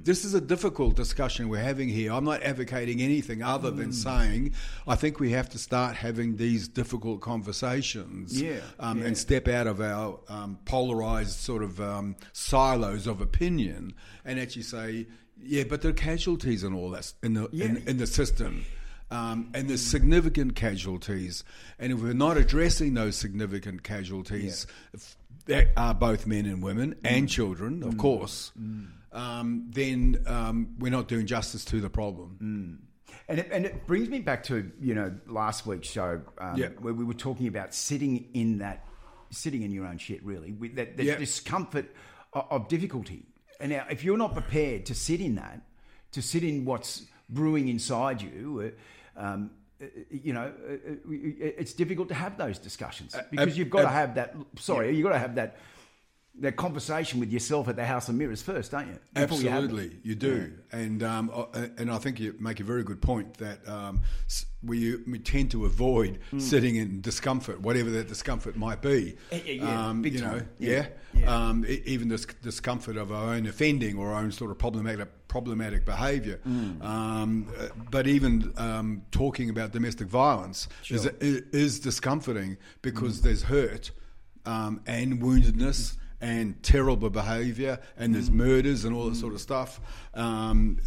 Speaker 2: this is a difficult discussion we're having here. I'm not advocating anything other than saying I think we have to start having these difficult conversations
Speaker 1: Yeah,
Speaker 2: um,
Speaker 1: yeah.
Speaker 2: and step out of our um, polarized sort of um, silos of opinion and actually say, yeah, but there are casualties and all that in the in,
Speaker 1: Yeah.
Speaker 2: in the system. Um, and there's significant casualties, and if we're not addressing those significant casualties, f- that are both men and women and children, of course, um, then um, we're not doing justice to the problem.
Speaker 1: And it, and it brings me back to you know last week's show um,
Speaker 2: Yeah.
Speaker 1: where we were talking about sitting in that sitting in your own shit really with that, that
Speaker 2: Yeah.
Speaker 1: discomfort of, of difficulty. And now if you're not prepared to sit in that, to sit in what's brewing inside you. Uh, um, uh, you know, uh, uh, it's difficult to have those discussions because you've got to have that. Sorry, you've got to have that that conversation with yourself at the House of Mirrors first, don't you? Before you.
Speaker 2: Absolutely, you, do, and um, uh, and I think you make a very good point that um, we we tend to avoid sitting in discomfort, whatever that discomfort might be.
Speaker 1: Hmm. Yeah, yeah, yeah,
Speaker 2: um,
Speaker 1: big
Speaker 2: you know,
Speaker 1: time.
Speaker 2: yeah,
Speaker 1: Yeah, yeah.
Speaker 2: Um, even this discomfort of our own offending or our own sort of problematic problematic behaviour.
Speaker 1: Hmm.
Speaker 2: Um, uh, but even um, talking about domestic violence is, is discomforting because
Speaker 1: Hmm.
Speaker 2: there's hurt um, and woundedness and terrible behaviour, and there's murders and all that sort of stuff. Um,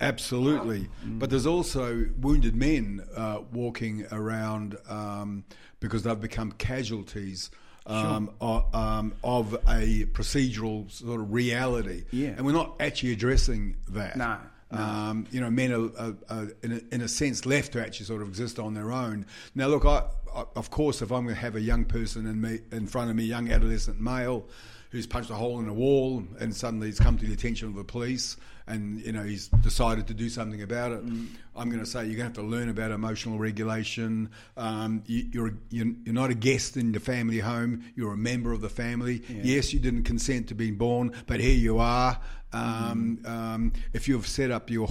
Speaker 2: absolutely, but there's also wounded men uh, walking around um, because they've become casualties. Um, o- um, of a procedural sort of reality,
Speaker 1: Yeah.
Speaker 2: and we're not actually addressing that.
Speaker 1: No, no.
Speaker 2: Um, you know, men are, are, are in, a, in a sense left to actually sort of exist on their own. Now, look, I, I, of course, if I'm going to have a young person in me in front of me, young adolescent male, who's punched a hole in a wall and suddenly he's come to the attention of the police and you know he's decided to do something about it,
Speaker 1: Mm.
Speaker 2: I'm going to say you're going to have to learn about emotional regulation. Um, you, you're, you're you're not a guest in the family home. You're a member of the family. Yes, you didn't consent to being born, but here you are. Um, um, if you've set up your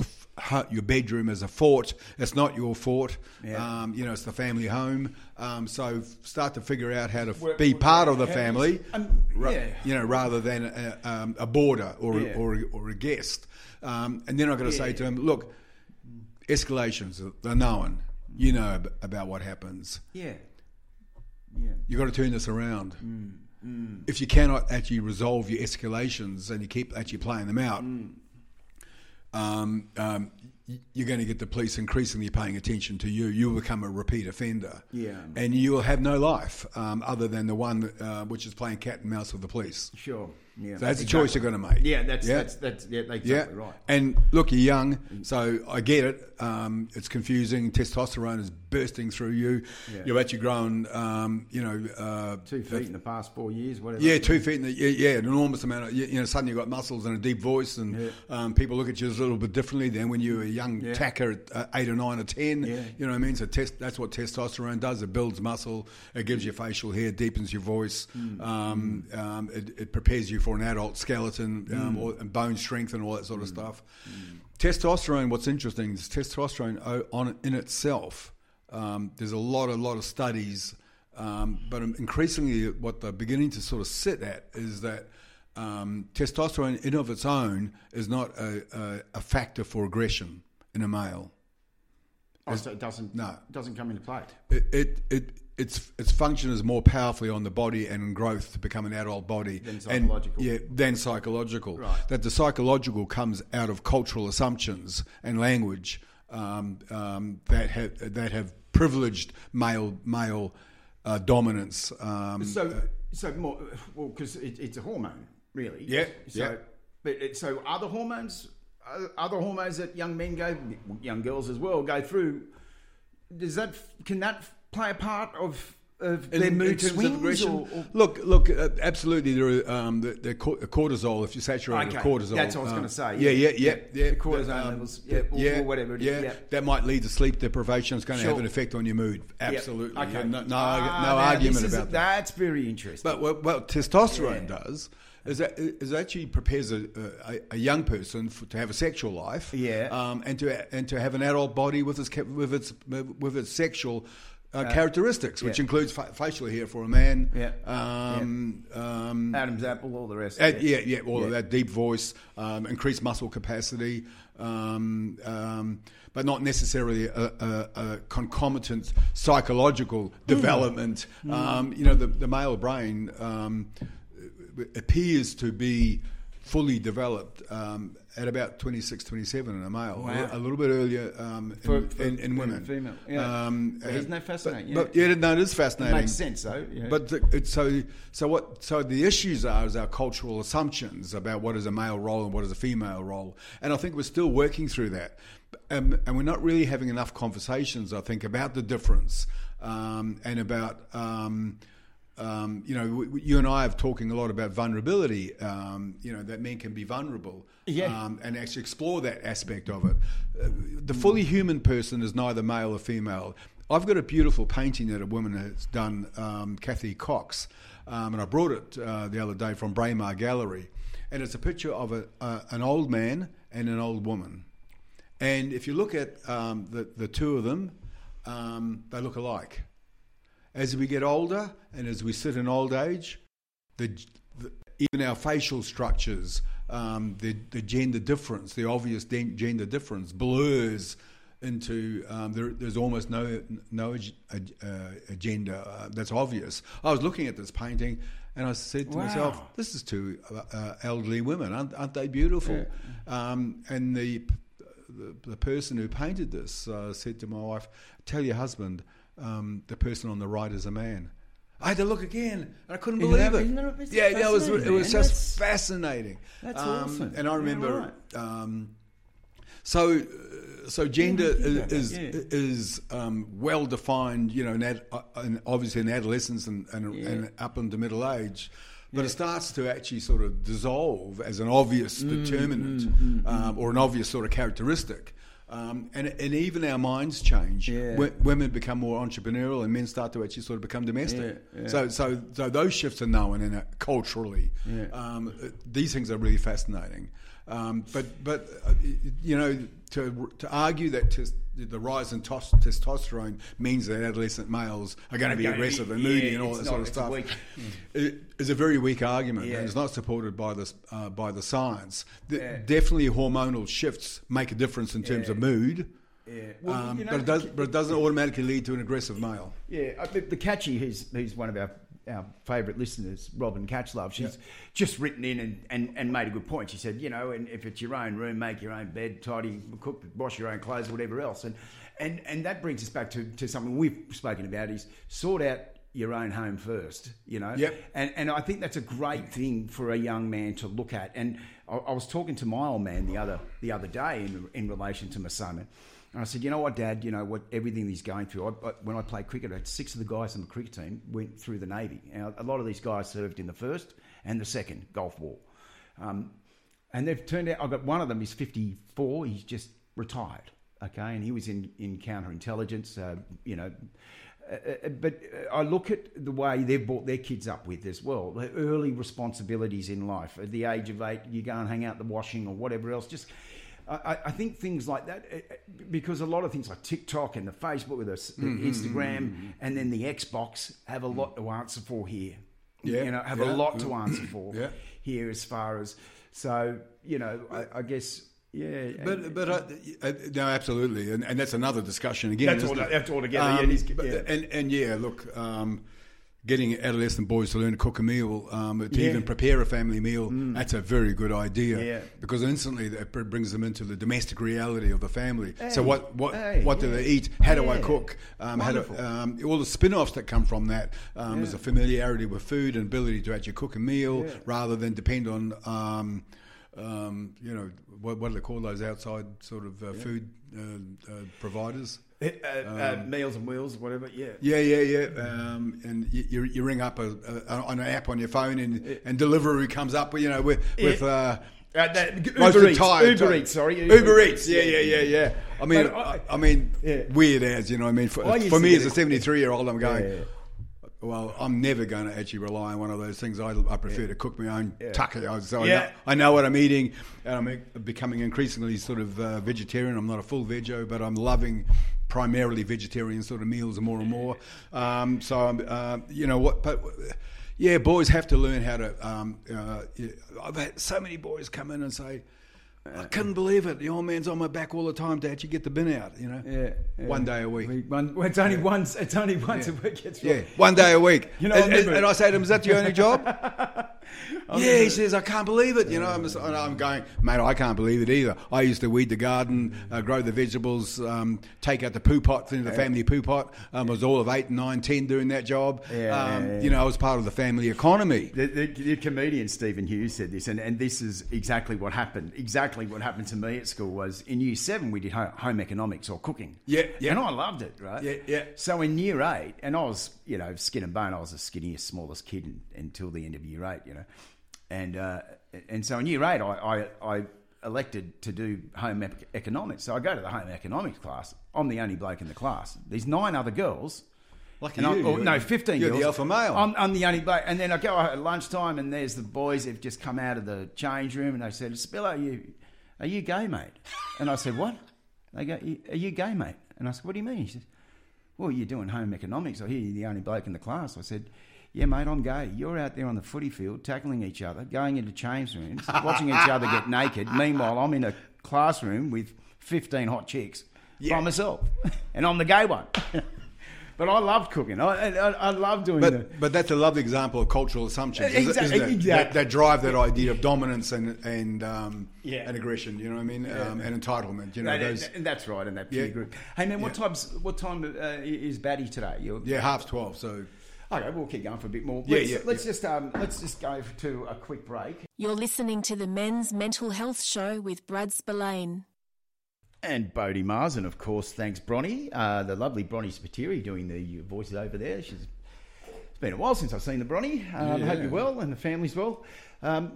Speaker 2: your bedroom as a fort, it's not your fort.
Speaker 1: Yeah.
Speaker 2: Um, you know, it's the family home. Um, so start to figure out how to f-
Speaker 1: Work-
Speaker 2: be
Speaker 1: work
Speaker 2: part of the family,
Speaker 1: um,
Speaker 2: ra-
Speaker 1: yeah.
Speaker 2: you know, rather than a, um, a boarder or,
Speaker 1: Yeah.
Speaker 2: a, or, a, or a guest. Um, and then I've got to say to him, look, escalations, they're known. You know ab- about what happens.
Speaker 1: Yeah. Yeah.
Speaker 2: You've got to turn this around.
Speaker 1: Mm,
Speaker 2: If you cannot actually resolve your escalations and you keep actually playing them out,
Speaker 1: Mm.
Speaker 2: Um, um, you're going to get the police increasingly paying attention to you. You'll become a repeat offender.
Speaker 1: Yeah.
Speaker 2: And you will have no life um, other than the one uh, which is playing cat and mouse with the police.
Speaker 1: Sure. Yeah.
Speaker 2: So that's
Speaker 1: Exactly.
Speaker 2: the choice you're going to make.
Speaker 1: Yeah, that's
Speaker 2: Yeah.
Speaker 1: that's that's yeah, that's
Speaker 2: Yeah,
Speaker 1: exactly right.
Speaker 2: and look, you're young, so I get it. Um, it's confusing. Testosterone is bursting through you.
Speaker 1: Yeah.
Speaker 2: You've actually grown, um, you know, uh,
Speaker 1: Two feet in the past four years, whatever.
Speaker 2: yeah, two feet. In the, yeah, yeah, an enormous amount of. You, you know, suddenly you've got muscles and a deep voice, and um, people look at you a little bit differently than when you were a young tacker at uh, eight or nine or ten.
Speaker 1: Yeah.
Speaker 2: You know what I mean? So test, that's what testosterone does. It builds muscle. It gives you facial hair, deepens your voice.
Speaker 1: Mm.
Speaker 2: Um, um, it, it prepares you for an adult skeleton,
Speaker 1: Mm.
Speaker 2: um, or, and bone strength, and all that sort of stuff. Testosterone. What's interesting is testosterone on in itself. Um, there's a lot, a lot of studies, um, but increasingly, what they're beginning to sort of sit at is that um, testosterone, in of its own, is not a, a, a factor for aggression in a male.
Speaker 1: Oh, so it doesn't
Speaker 2: No.
Speaker 1: doesn't come into play.
Speaker 2: It, it, it its its function is more powerfully on the body and growth to become an adult body
Speaker 1: Than
Speaker 2: And-
Speaker 1: psychological.
Speaker 2: yeah, than psychological.
Speaker 1: Right.
Speaker 2: That the psychological comes out of cultural assumptions and language um, um, that have that have privileged male male uh, dominance. Um,
Speaker 1: So so more well because it, it's a hormone really.
Speaker 2: Yeah,
Speaker 1: So
Speaker 2: yeah.
Speaker 1: but it, so other hormones, uh, other hormones that young men go, young girls as well go through. Does that can that play a part of of
Speaker 2: in-
Speaker 1: their
Speaker 2: in
Speaker 1: mood
Speaker 2: terms of aggression?
Speaker 1: Or, or,
Speaker 2: Look, look, uh, absolutely. There are um, the, the cortisol. If you saturate
Speaker 1: Okay,
Speaker 2: with cortisol,
Speaker 1: that's what I was
Speaker 2: um,
Speaker 1: gonna say,
Speaker 2: Yeah,
Speaker 1: yeah.
Speaker 2: yeah, yeah,
Speaker 1: Yeah,
Speaker 2: yeah.
Speaker 1: the cortisone
Speaker 2: That,
Speaker 1: levels, yeah, or- or whatever it is,
Speaker 2: Yeah,
Speaker 1: yeah.
Speaker 2: that might lead to sleep deprivation. It's going to have an effect on your mood.
Speaker 1: Yeah.
Speaker 2: Absolutely.
Speaker 1: Okay.
Speaker 2: Yeah, no, no,
Speaker 1: Ah,
Speaker 2: no argument
Speaker 1: is-
Speaker 2: about that.
Speaker 1: That's very interesting.
Speaker 2: But what, what testosterone
Speaker 1: Yeah.
Speaker 2: does is that is actually prepares a, a, a young person for, to have a sexual life,
Speaker 1: Yeah.
Speaker 2: um, and to and to have an adult body with its with its with its sexual. Uh, characteristics, which
Speaker 1: yeah.
Speaker 2: includes fa- facial hair for a man,
Speaker 1: Yeah.
Speaker 2: um, um,
Speaker 1: Adam's apple, all the rest.
Speaker 2: and, yeah, yeah, all of that deep voice, um, increased muscle capacity, um, um, but not necessarily a, a, a concomitant psychological development. Um, you know, the, the male brain um, appears to be fully developed um, at about 26, 27 in a male,
Speaker 1: Wow.
Speaker 2: a, little bit earlier um, in,
Speaker 1: For- for-
Speaker 2: in, in women.
Speaker 1: female, yeah.
Speaker 2: Um,
Speaker 1: But isn't that fascinating?
Speaker 2: But,
Speaker 1: Yeah.
Speaker 2: yeah, no, it is
Speaker 1: It
Speaker 2: fascinating.
Speaker 1: makes sense though. Yeah.
Speaker 2: But the, it's so so what so the issues are is our cultural assumptions about what is a male role and what is a female role, and I think we're still working through that, um, and we're not really having enough conversations. I think about the difference um, and about. Um, um, you know, w- you and I have talking a lot about vulnerability. Um, you know that men can be vulnerable,
Speaker 1: Yeah.
Speaker 2: um, and actually explore that aspect of it. Uh, the fully human person is neither male or female. I've got a beautiful painting that a woman has done, um, Kathy Cox, um, and I brought it uh, the other day from Braemar Gallery, and it's a picture of a, uh, an old man and an old woman. And if you look at um, the, the two of them, um, they look alike. As we get older and as we sit in old age, the, the, even our facial structures, um, the, the gender difference, the obvious de- gender difference, blurs into um, there, there's almost no no uh, agenda uh, that's obvious. I was looking at this painting, And I said to
Speaker 1: Wow.
Speaker 2: myself, "This is two uh, elderly women, aren't, aren't they beautiful?" Um, and the, the the person who painted this uh, said to my wife, "Tell your husband um, the person on the right is a man." I had to look again, and I couldn't believe
Speaker 1: that-
Speaker 2: it.
Speaker 1: isn't that- it's
Speaker 2: yeah, yeah, it was it was
Speaker 1: man.
Speaker 2: just
Speaker 1: That's-
Speaker 2: fascinating.
Speaker 1: that's
Speaker 2: Um,
Speaker 1: awesome.
Speaker 2: And I
Speaker 1: Yeah,
Speaker 2: remember.
Speaker 1: right.
Speaker 2: Um, so, uh, so gender
Speaker 1: Yeah,
Speaker 2: is
Speaker 1: about that,
Speaker 2: is,
Speaker 1: yeah.
Speaker 2: is um, well defined, you know, in ad, uh, in, obviously in adolescence and, and, and up into middle age. But it starts to actually sort of dissolve as an obvious
Speaker 1: Mm,
Speaker 2: determinant um, or an obvious sort of characteristic. Um, and, and even our minds change.
Speaker 1: Yeah.
Speaker 2: W- women become more entrepreneurial, and men start to actually sort of become domestic.
Speaker 1: Yeah, yeah.
Speaker 2: So, so, so those shifts are known in it culturally. Um, these things are really fascinating. Um, but, but uh, you know, to to argue that tes- the rise in tos- testosterone means that adolescent males are going to be
Speaker 1: be-
Speaker 2: aggressive and moody
Speaker 1: yeah,
Speaker 2: and all that sort of stuff
Speaker 1: weak-
Speaker 2: it is a very weak argument
Speaker 1: Yeah.
Speaker 2: and it's not supported by the uh, by the science. The,
Speaker 1: Yeah.
Speaker 2: Definitely, hormonal shifts make a difference in terms of mood.
Speaker 1: Yeah. Well,
Speaker 2: um,
Speaker 1: you know,
Speaker 2: but, it does, but it doesn't automatically lead to an aggressive male.
Speaker 1: Yeah, the, the catchy, who's, who's one of our, our favourite listeners, Robin Catchlove, she's just written in and, and, and made a good point. She said, you know, and if it's your own room, make your own bed, tidy, cook, wash your own clothes, whatever else. And, and, and that brings us back to, to something we've spoken about is sort out your own home first, you know?
Speaker 2: Yep.
Speaker 1: And, and I think that's a great thing for a young man to look at. And I, I was talking to my old man the other, the other day in, in relation to my son. And I said, you know what, Dad? You know what? Everything he's going through. I, I, when I played cricket, I six of the guys on the cricket team went through the Navy. A lot of these guys served in the first and the second Gulf War, um, and they've turned out. I've got one of them. He's fifty-four. He's just retired. Okay, and he was in in counterintelligence. Uh, you know. Uh, uh, but uh, I look at the way they've brought their kids up with as well. The early responsibilities in life. At the age of eight, you go and hang out the washing or whatever else. Just I, I think things like that, uh, uh, because a lot of things like TikTok and the Facebook, with the s- the
Speaker 2: Mm-hmm,
Speaker 1: Instagram, and then the Xbox have a lot to answer for here.
Speaker 2: Yeah,
Speaker 1: you know, have
Speaker 2: yeah,
Speaker 1: a lot to answer for
Speaker 2: Yeah.
Speaker 1: here as far as so. You know, I, I guess yeah.
Speaker 2: But but uh, uh, no, absolutely, and, and that's another discussion again.
Speaker 1: That's all- that's all together, yeah,
Speaker 2: Um,
Speaker 1: it is-
Speaker 2: but-
Speaker 1: yeah.
Speaker 2: And and yeah, look, um, getting adolescent boys to learn to cook a meal, um, to
Speaker 1: Yeah. Mm.
Speaker 2: even prepare a family meal, that's a very good idea.
Speaker 1: Yeah.
Speaker 2: Because instantly that brings them into the domestic reality of the family. so what what
Speaker 1: hey,
Speaker 2: what do
Speaker 1: yeah.
Speaker 2: they eat? How do I cook? Um, how do, um, all the spin-offs that come from that um, is a familiarity with food and ability to actually cook a meal rather than depend on. Um, um, you know, what, what do they call those outside sort of uh, food uh, uh, providers?
Speaker 1: Uh, uh, meals and wheels, whatever. Yeah.
Speaker 2: Yeah, yeah, yeah. Um, and you, you, ring up a, a, on an app on your phone, and, and Deliveroo comes up, you know, with with
Speaker 1: Yeah.
Speaker 2: uh,
Speaker 1: Uh, that, Uber, Eats,
Speaker 2: Thai-
Speaker 1: Uber Eats, sorry.
Speaker 2: Uber, Eats. Yeah, yeah, yeah, yeah. I mean, I,
Speaker 1: I-
Speaker 2: mean,
Speaker 1: Yeah.
Speaker 2: weird as you know. what I mean, for,
Speaker 1: I
Speaker 2: for me as a seventy-three-year-old, I'm going.
Speaker 1: Yeah.
Speaker 2: Well, I'm never going to actually rely on one of those things. I, I prefer to cook my own
Speaker 1: Yeah.
Speaker 2: tucker. So I, know, I know what I'm eating, and I'm becoming increasingly sort of uh, vegetarian. I'm not a full veggie, but I'm loving primarily vegetarian sort of meals more and more. Um, so, uh, you know what? But yeah, boys have to learn how to. Um, uh, I've had so many boys come in and say. I couldn't believe it. The old man's on my back all the time to actually get the bin out. You know,
Speaker 1: Yeah, yeah.
Speaker 2: one day a week.
Speaker 1: We- One, well, it's only once. It's only once a week. It's
Speaker 2: Yeah,
Speaker 1: right.
Speaker 2: one day a week.
Speaker 1: You know,
Speaker 2: and, and- and I say to him, "Is that your only job?" yeah, he says, "I can't believe it." You know, I'm, just, I'm going, mate. I can't believe it either. I used to weed the garden, uh, grow the vegetables, um, take out the poo pot, the family poo pot. Um, I was all of eight, nine, ten doing that job.
Speaker 1: Yeah,
Speaker 2: um,
Speaker 1: yeah, yeah.
Speaker 2: You know, I was part of the family economy.
Speaker 1: The, the, the comedian Stephen Hughes said this, and, and this is exactly what happened. Exactly what happened to me at school was in year seven we did home economics or cooking.
Speaker 2: Yeah, yeah.
Speaker 1: and I loved it. Right.
Speaker 2: Yeah, yeah.
Speaker 1: So in year eight, and I was you know skin and bone. I was the skinniest, smallest kid in, until the end of year eight. You know, and uh, and so in year eight, I, I, I elected to do home ec- economics. So I go to the home economics class. I'm the only bloke in the class. There's nine other girls.
Speaker 2: Lucky
Speaker 1: And I'm-
Speaker 2: you,
Speaker 1: or, no, 15
Speaker 2: you're
Speaker 1: girls.
Speaker 2: the alpha male.
Speaker 1: I'm, I'm the only bloke. And then I go out at lunchtime and there's the boys have just come out of the change room and they said, Spillo, are you, are you gay, mate? And I said, what? They go, are you gay, mate? And I said, what do you mean? He said, well, you're doing home economics. I hear you're the only bloke in the class. I said, yeah, mate, I'm gay. You're out there on the footy field tackling each other, going into change rooms, watching each other get naked. Meanwhile, I'm in a classroom with 15 hot chicks
Speaker 2: Yeah.
Speaker 1: by myself, and I'm the gay one. but I loved cooking. I, I, I love doing the.
Speaker 2: But but that's a lovely example of cultural assumptions, isn't
Speaker 1: Exact-
Speaker 2: it?
Speaker 1: exactly.
Speaker 2: That, that drive that idea of dominance and and um,
Speaker 1: Yeah.
Speaker 2: and aggression. You know what I mean? Um, and entitlement. You know
Speaker 1: No,
Speaker 2: those.
Speaker 1: and that's right, and that peer
Speaker 2: Yeah.
Speaker 1: group. Hey man, what
Speaker 2: Yeah.
Speaker 1: times? What time uh, is Batty today? You're,
Speaker 2: Yeah, half twelve. So
Speaker 1: Okay, we'll keep going for a bit more.
Speaker 2: Yeah,
Speaker 1: Let's,
Speaker 2: yeah,
Speaker 1: let's just um, let's just go to a quick break.
Speaker 3: You're listening to the Men's Mental Health Show with Brad Spillane.
Speaker 1: And Boudi Maassen, and of course, thanks Bronny, uh, the lovely Bronny Spiteri doing the voices over there. She's it's been a while since I've seen the Bronny. Um, Hope you're well and the family's well. Um,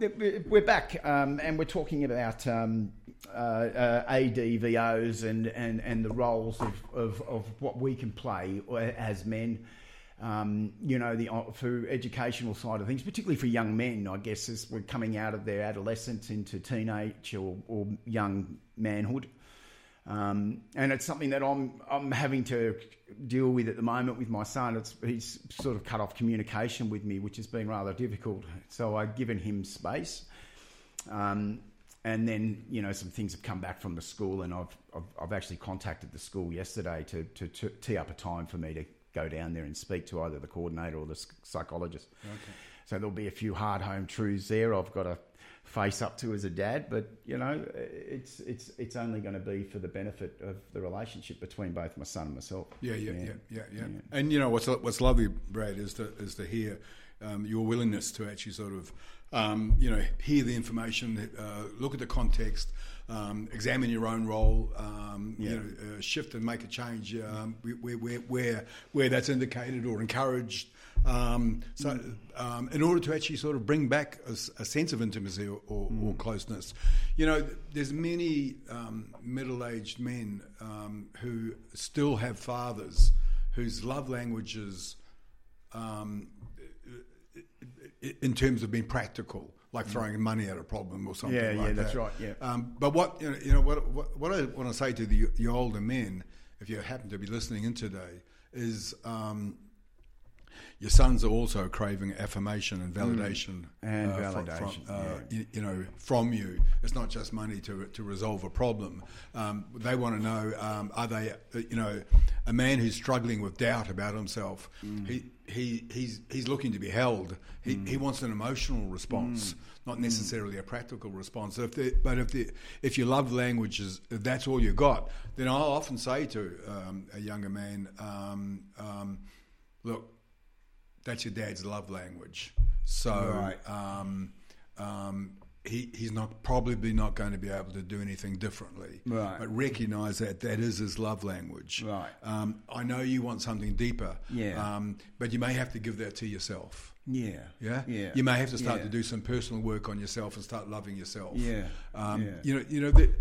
Speaker 1: we're back, um, and we're talking about um, uh, uh, ADVOs and, and, and the roles of, of, of what we can play as men. Um, you know, the for educational side of things, particularly for young men, I guess, as we're coming out of their adolescence into teenage or, or young manhood. Um, and it's something that I'm I'm having to deal with at the moment with my son. It's he's sort of cut off communication with me, which has been rather difficult. So I've given him space, um, and then you know some things have come back from the school, and I've I've, I've actually contacted the school yesterday to, to to tee up a time for me to go down there and speak to either the coordinator or the psychologist. So there'll be a few hard home truths there. I've got to face up to as a dad, but you know, it's it's it's only going to be for the benefit of the relationship between both my son and myself.
Speaker 2: yeah, yeah, yeah, yeah, yeah. And you know what's what's lovely, Brad, is to is to hear um, your willingness to actually sort of um, you know hear the information, uh, look at the context. Um, examine your own role, um, you know, uh, shift and make a change um, where, where, where, where that's indicated or encouraged. Um, so, um, in order to actually sort of bring back a sense of intimacy or, or, or closeness, you know, there's many um, middle-aged men um, who still have fathers whose love languages, um, in terms of being practical, like throwing money at a problem or something.
Speaker 1: Yeah,
Speaker 2: like
Speaker 1: yeah, that's
Speaker 2: that.
Speaker 1: right, yeah.
Speaker 2: Um, but what you know, you know what, what what I want to say to the, the older men, if you happen to be listening in today, is um, your sons are also craving affirmation and validation
Speaker 1: Mm. And
Speaker 2: uh, from-
Speaker 1: validation,
Speaker 2: from, uh,
Speaker 1: yeah.
Speaker 2: you, you know, from you. It's not just money to to resolve a problem. Um, they want to know: um, Are they, uh, you know, a man who's struggling with doubt about himself?
Speaker 1: Mm.
Speaker 2: He he he's he's looking to be held. He he wants an emotional response, not necessarily a practical response. If the, but if the if your love language is if that's all you got, then I'll often say to um, a younger man, um, um, look that's your dad's love language. So
Speaker 1: Right.
Speaker 2: um, um, he, he's not probably not going to be able to do anything differently.
Speaker 1: Right.
Speaker 2: But recognise that that is his love language.
Speaker 1: Right.
Speaker 2: Um, I know you want something deeper.
Speaker 1: Yeah.
Speaker 2: Um, but you may have to give that to yourself.
Speaker 1: Yeah,
Speaker 2: Yeah.
Speaker 1: yeah.
Speaker 2: You may have to start
Speaker 1: yeah.
Speaker 2: to do some personal work on yourself and start loving yourself.
Speaker 1: Yeah,
Speaker 2: Um,
Speaker 1: yeah.
Speaker 2: You know. You know. The,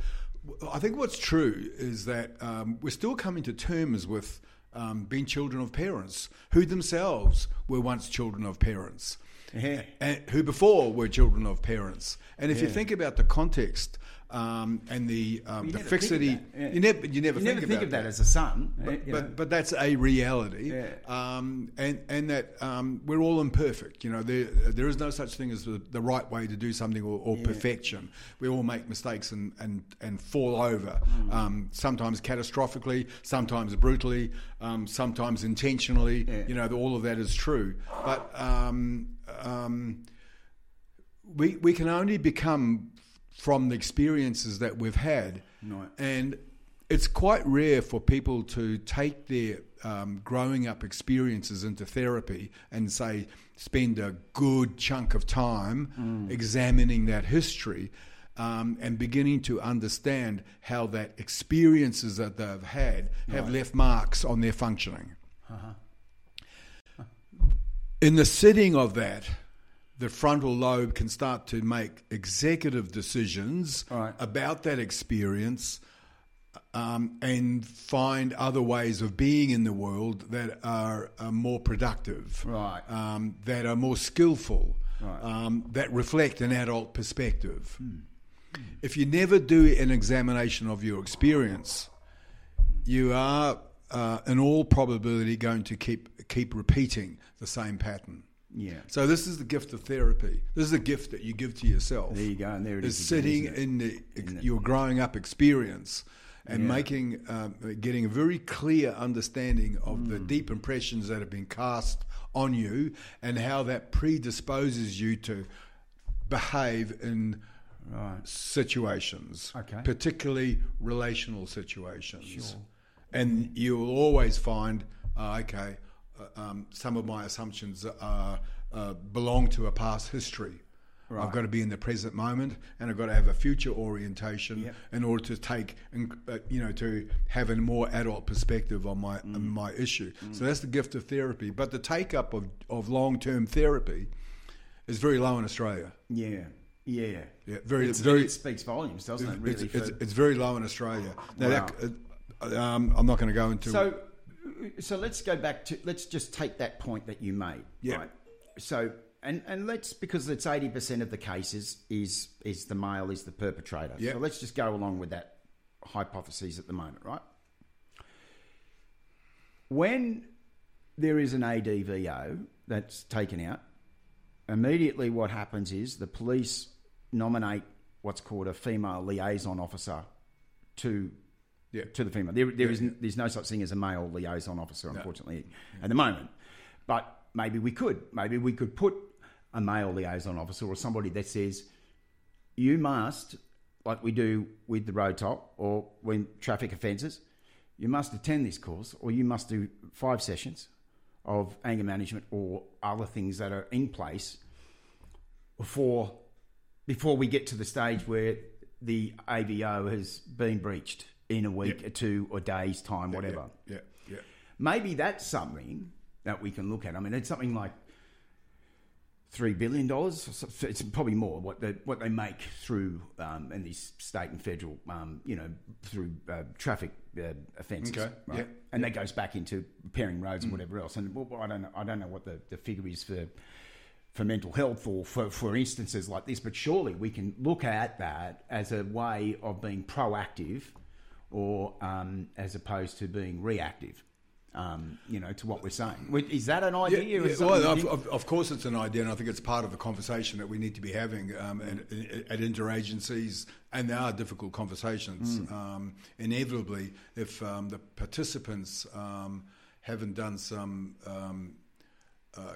Speaker 2: I think what's true is that um, we're still coming to terms with um, being children of parents who themselves were once children of parents.
Speaker 1: Yeah.
Speaker 2: And who before were children of parents. And if you think about the context um, and the um, the
Speaker 1: never think of
Speaker 2: fixity,
Speaker 1: yeah.
Speaker 2: you never you never
Speaker 1: You
Speaker 2: think
Speaker 1: never
Speaker 2: about
Speaker 1: think of that as a son,
Speaker 2: but, but, but that's a reality,
Speaker 1: Yeah.
Speaker 2: um, and and that um, we're all imperfect. You know, there there is no such thing as the, the right way to do something or, or perfection. We all make mistakes and and, and fall over.
Speaker 1: Mm.
Speaker 2: Um, sometimes catastrophically, sometimes brutally, um, sometimes intentionally.
Speaker 1: Yeah.
Speaker 2: You know, all of that is true. But um, um, we we can only become from the experiences that we've had,
Speaker 1: Right.
Speaker 2: and it's quite rare for people to take their um, growing up experiences into therapy and say spend a good chunk of time examining that history. Um, and beginning to understand how that experiences that they've had have left marks on their functioning. In the sitting of that, the frontal lobe can start to make executive decisions
Speaker 1: Right.
Speaker 2: about that experience um, and find other ways of being in the world that are, are more productive,
Speaker 1: Right.
Speaker 2: um, that are more skillful,
Speaker 1: Right.
Speaker 2: um, that reflect an adult perspective. If you never do an examination of your experience, you are, uh, in all probability, going to keep keep repeating the same pattern.
Speaker 1: Yeah.
Speaker 2: So this is the gift of therapy. This is a gift that you give to yourself.
Speaker 1: There you go, and there it
Speaker 2: is
Speaker 1: is
Speaker 2: sitting
Speaker 1: it?
Speaker 2: in the
Speaker 1: In
Speaker 2: your growing up experience and
Speaker 1: Yeah.
Speaker 2: making um, getting a very clear understanding of
Speaker 1: Mm.
Speaker 2: the deep impressions that have been cast on you and how that predisposes you to behave in
Speaker 1: Right.
Speaker 2: situations,
Speaker 1: Okay.
Speaker 2: particularly relational situations. And you will always find, uh, okay, um, some of my assumptions are, uh, belong to a past history. I've got to be in the present moment, and I've got to have a future orientation
Speaker 1: Yep.
Speaker 2: in order to take, and, uh, you know, to have a more adult perspective on my
Speaker 1: Mm.
Speaker 2: on my issue. So that's the gift of therapy. But the take up of, of long term therapy is very low in Australia.
Speaker 1: Yeah. Yeah.
Speaker 2: Yeah, very-
Speaker 1: It's-
Speaker 2: very-
Speaker 1: It speaks volumes, doesn't it? Really.
Speaker 2: it's, it's, it's very low in Australia. Now,
Speaker 1: Wow.
Speaker 2: that, uh, um, I'm not going to go into.
Speaker 1: So, so let's go back to let's just take that point that you made.
Speaker 2: Yeah.
Speaker 1: Right? So, and and let's because it's eighty percent of the cases is is the male is the perpetrator.
Speaker 2: Yeah.
Speaker 1: So let's just go along with that hypothesis at the moment, right? When there is an ADVO that's taken out, immediately what happens is the police nominate what's called a female liaison officer to
Speaker 2: Yeah.
Speaker 1: to the female. There, there is n there's no such thing as a male liaison officer, unfortunately, at the moment. But maybe we could. Maybe we could put a male liaison officer or somebody that says you must, like we do with the road top or when traffic offences, you must attend this course or you must do five sessions of anger management or other things that are in place before before we get to the stage where the AVO has been breached in a week
Speaker 2: Yeah.
Speaker 1: or two or days time, whatever.
Speaker 2: Yeah, yeah.
Speaker 1: Maybe that's something that we can look at. I mean, it's something like three billion dollars. It's probably more what they what they make through um, in these state and federal, um, you know, through uh, traffic uh, offences.
Speaker 2: Okay,
Speaker 1: right?
Speaker 2: yeah.
Speaker 1: and that goes back into repairing roads and whatever else. And well, I don't know, I don't know what the, the figure is for for mental health or for, for instances like this, but surely we can look at that as a way of being proactive or um, as opposed to being reactive. Um, you know, to what we're saying. Is that an idea?
Speaker 2: yeah,
Speaker 1: something
Speaker 2: well, of, of, of course, it's an idea, and I think it's part of the conversation that we need to be having um, at, at interagencies, and there are difficult conversations.
Speaker 1: Mm.
Speaker 2: Um, inevitably, if um, the participants um, haven't done some um, uh,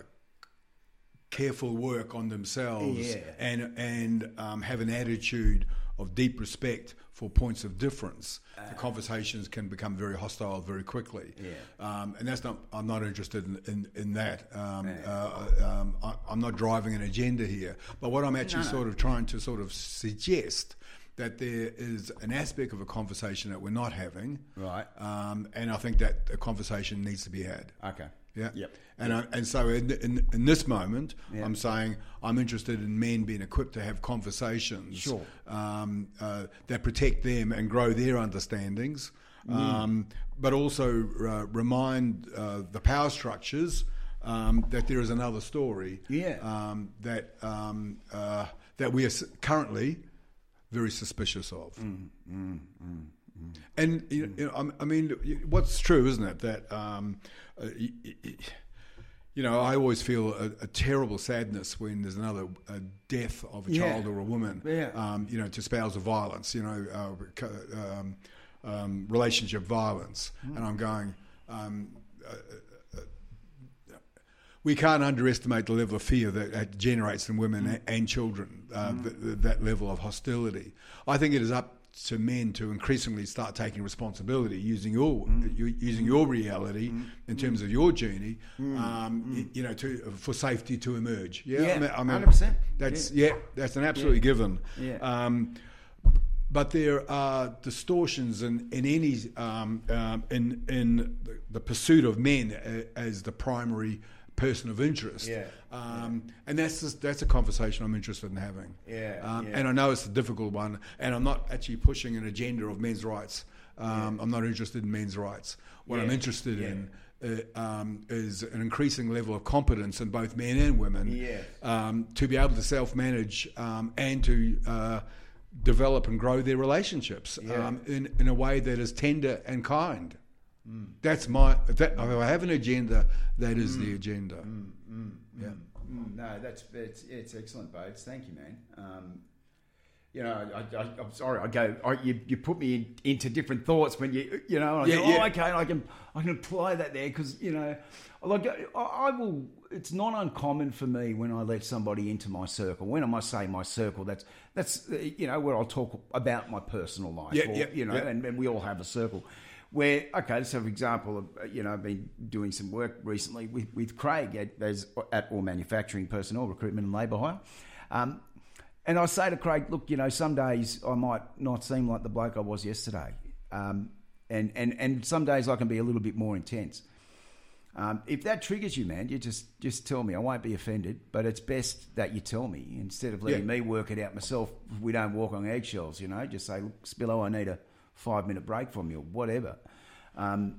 Speaker 2: careful work on themselves
Speaker 1: Yeah.
Speaker 2: and and um, have an attitude of deep respect for points of difference, the conversations can become very hostile very quickly.
Speaker 1: Yeah.
Speaker 2: Um, and that's not. I'm not interested in in, in that. Um, uh, um, I, I'm not driving an agenda here. But what I'm actually
Speaker 1: No, no.
Speaker 2: sort of trying to sort of suggest that there is an aspect of a conversation that we're not having.
Speaker 1: Right.
Speaker 2: Um, and I think that a conversation needs to be had.
Speaker 1: Okay.
Speaker 2: Yeah.
Speaker 1: Yep.
Speaker 2: And I, and so in, in in this moment,
Speaker 1: Yeah.
Speaker 2: I'm saying I'm interested in men being equipped to have conversations
Speaker 1: Sure.
Speaker 2: um, uh, that protect them and grow their understandings, um, but also uh, remind uh, the power structures um, that there is another story.
Speaker 1: Yeah.
Speaker 2: Um, that um, uh, that we are currently very suspicious of. And you know, you know, I'm- I mean, what's true, isn't it? That um, uh, you know, I always feel a, a terrible sadness when there's another uh death of a
Speaker 1: Yeah.
Speaker 2: child or a woman.
Speaker 1: Yeah.
Speaker 2: Um, you know, to spousal violence. You know, uh, um, um, relationship violence,
Speaker 1: Hmm.
Speaker 2: and I'm going. Um, we can't underestimate the level of fear that, that generates in women
Speaker 1: Mm.
Speaker 2: a- and children, uh, th- th- that level of hostility. I think it is up to men to increasingly start taking responsibility using your
Speaker 1: Mm.
Speaker 2: using your reality in terms of your journey, um, y- you know, to, for safety to emerge. Yeah,
Speaker 1: Mm. Yeah,
Speaker 2: I mean, I mean,
Speaker 1: 100%.
Speaker 2: That's yeah. that's an absolutely given.
Speaker 1: Yeah.
Speaker 2: Um, but there are distortions in, in any um, um, in in the, the pursuit of men as the primary person of interest.
Speaker 1: Yeah.
Speaker 2: Um, And that's just, that's a conversation I'm interested in having.
Speaker 1: Yeah,
Speaker 2: Um,
Speaker 1: yeah.
Speaker 2: And I know it's a difficult one, and I'm not actually pushing an agenda of men's rights. Um, I'm not interested in men's rights. What I'm interested
Speaker 1: yeah.
Speaker 2: in. Uh, um, is an increasing level of competence in both men and women
Speaker 1: Yeah.
Speaker 2: um, to be able to self-manage um, and to uh, develop and grow their relationships
Speaker 1: Yeah.
Speaker 2: um, in, in a way that is tender and kind. That's my. That, if I have an agenda. That is the agenda. Yeah.
Speaker 1: Mm, no, that's it's, it's excellent, Bodes. Thank you, man. Um, you know, I, I, I'm sorry. I go. I, you, you put me in, into different thoughts when you, you know. I
Speaker 2: Yeah,
Speaker 1: go,
Speaker 2: yeah.
Speaker 1: oh, okay. I can, I can apply that there because you know, like I, I will. It's not uncommon for me when I let somebody into my circle. When I say my circle, that's that's you know where I'll talk about my personal life.
Speaker 2: Yeah,
Speaker 1: or,
Speaker 2: yeah,
Speaker 1: you know,
Speaker 2: yeah.
Speaker 1: and, and we all have a circle. Where okay, so for example, uh, you know, I've been doing some work recently with, with Craig at, as, at All Manufacturing Personnel Recruitment and Labour Hire. Um, and I say to Craig, look, you know, some days I might not seem like the bloke I was yesterday. Um, and, and, and some days I can be a little bit more intense. Um, if that triggers you, man, you just, just tell me. I won't be offended, but it's best that you tell me instead of letting
Speaker 2: Yeah.
Speaker 1: me work it out myself. We don't walk on eggshells, you know. Just say, look, Spillo, I need a five minute break from you, or whatever. Um,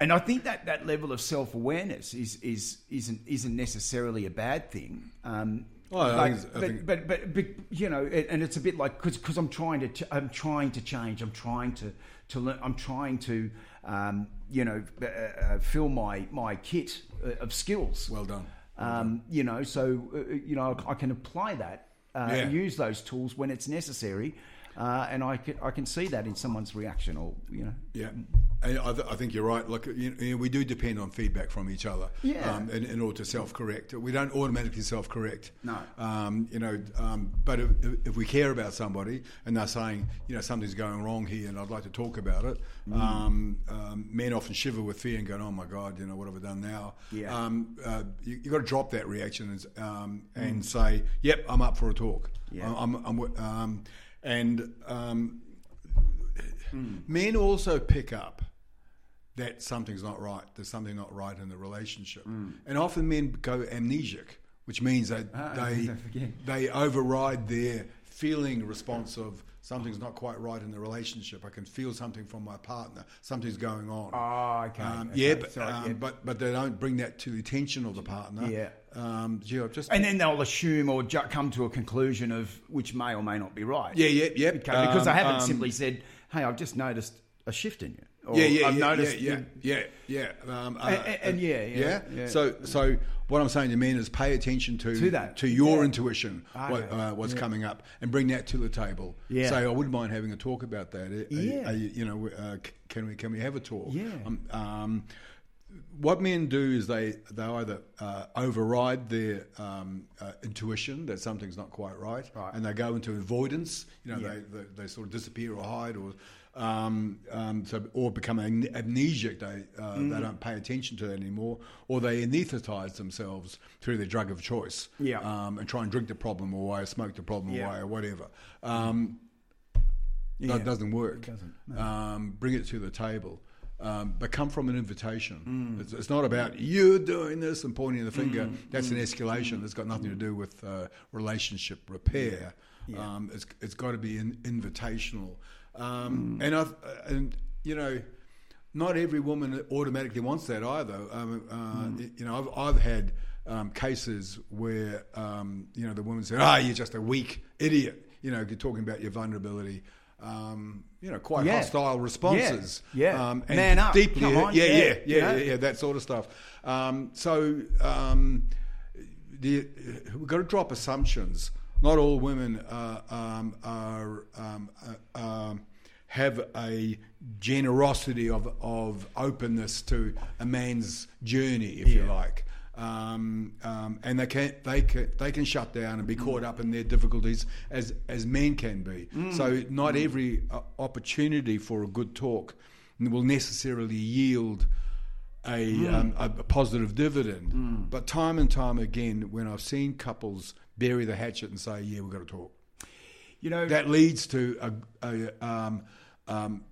Speaker 1: and I think that that level of self awareness is, is isn't isn't necessarily a bad thing. Um,
Speaker 2: Well, I
Speaker 1: but,
Speaker 2: think
Speaker 1: but, but, but, but, you know, it- and it's a bit like because I'm trying to ch- I'm trying to change. I'm trying to to learn. I'm trying to um, you know uh, uh, fill my my kit uh, of skills.
Speaker 2: Well done.
Speaker 1: Um, you know, so uh, you know I can apply that, uh,
Speaker 2: Yeah.
Speaker 1: use those tools when it's necessary, uh, and I can I can see that in someone's reaction or you know.
Speaker 2: Yeah, I, th- I think you're right. Look, you know, we do depend on feedback from each other.
Speaker 1: Yeah.
Speaker 2: Um, in, in order to self-correct, we don't automatically self-correct.
Speaker 1: No.
Speaker 2: Um, you know, um, but if, if we care about somebody and they're saying, you know, something's going wrong here, and I'd like to talk about it,
Speaker 1: Mm.
Speaker 2: um, um, men often shiver with fear and go, "Oh my God, you know, what have I done now?"
Speaker 1: Yeah.
Speaker 2: Um, uh, you you got to drop that reaction and, um, and say, "Yep, I'm up for a talk."
Speaker 1: Mm. Yeah.
Speaker 2: I'm, I'm, um, and um,
Speaker 1: Hmm.
Speaker 2: men also pick up that something's not right. There's something not right in the relationship, and often men go amnesic, which means that.
Speaker 1: Ah,
Speaker 2: they they override their feeling response of something's not quite right in the relationship. I can feel something from my partner. Something's going on.
Speaker 1: Oh, okay.
Speaker 2: Um,
Speaker 1: okay.
Speaker 2: yeah, but,
Speaker 1: Sorry,
Speaker 2: um,
Speaker 1: yeah.
Speaker 2: but but they don't bring that to the attention of the partner.
Speaker 1: Yeah.
Speaker 2: Um, gee, just
Speaker 1: And then they'll assume or ju- come to a conclusion of which may or may not be right.
Speaker 2: yeah, yeah, yeah.
Speaker 1: Okay, because I
Speaker 2: Um,
Speaker 1: haven't
Speaker 2: um,
Speaker 1: simply said, "Hey, I've just noticed a shift in you." Or,
Speaker 2: yeah, yeah,
Speaker 1: I've
Speaker 2: yeah,
Speaker 1: noticed.
Speaker 2: yeah, yeah, yeah, yeah. Um, uh,
Speaker 1: And- and- yeah, yeah, yeah.
Speaker 2: So, so what I'm saying to men is pay attention to
Speaker 1: To that.
Speaker 2: to your
Speaker 1: Yeah.
Speaker 2: intuition, what, uh, what's coming up, and bring that to the table.
Speaker 1: Yeah.
Speaker 2: Say, I wouldn't mind having a talk about that. Are-
Speaker 1: Yeah.
Speaker 2: are you, you know, uh, can we can we have a talk?
Speaker 1: Yeah.
Speaker 2: Um, um, what men do is they they either uh, override their um, uh, intuition that something's not quite right,
Speaker 1: Right.
Speaker 2: and they go into avoidance. You know, they, they they sort of disappear or hide, or um, um, so or become am- amnesic. They uh,
Speaker 1: Mm.
Speaker 2: they don't pay attention to that anymore, or they anaesthetize themselves through their drug of choice,
Speaker 1: Yeah.
Speaker 2: um, and try and drink the problem away, or smoke the problem
Speaker 1: Yeah.
Speaker 2: away, or whatever. Um,
Speaker 1: Yeah.
Speaker 2: That doesn't work.
Speaker 1: It doesn't,
Speaker 2: Um, bring it to the table. Um, but come from an invitation.
Speaker 1: Mm.
Speaker 2: It's, it's not about you doing this and pointing the finger. That's an escalation. That's got nothing to do with uh, relationship repair.
Speaker 1: Yeah.
Speaker 2: Um, it's it's got to be an invitational. Um,
Speaker 1: Mm.
Speaker 2: And I and you know, not every woman automatically wants that either. Um, uh,
Speaker 1: Mm.
Speaker 2: You know, I've I've had um, cases where um, you know the woman said, "Ah, you're just a weak idiot." You know, you're talking about your vulnerability. Um, you know, quite
Speaker 1: Yeah.
Speaker 2: hostile responses.
Speaker 1: Yeah. Yeah.
Speaker 2: Um, and
Speaker 1: Man up.
Speaker 2: Deeply,
Speaker 1: Come on.
Speaker 2: Yeah,
Speaker 1: Yeah.
Speaker 2: yeah, yeah, yeah, yeah, that sort of stuff. Um, so um, the, we've got to drop assumptions. Not all women uh, um, are um, uh, um, have a generosity of, of openness to a man's journey, if you like. Um, um, and they can they can they can shut down and be caught up in their difficulties as as men can be. So not every uh, opportunity for a good talk will necessarily yield a, um, a, a positive dividend. But time and time again, when I've seen couples bury the hatchet and say, "Yeah, we've got to talk,"
Speaker 1: You know,
Speaker 2: that leads to a, a um, um,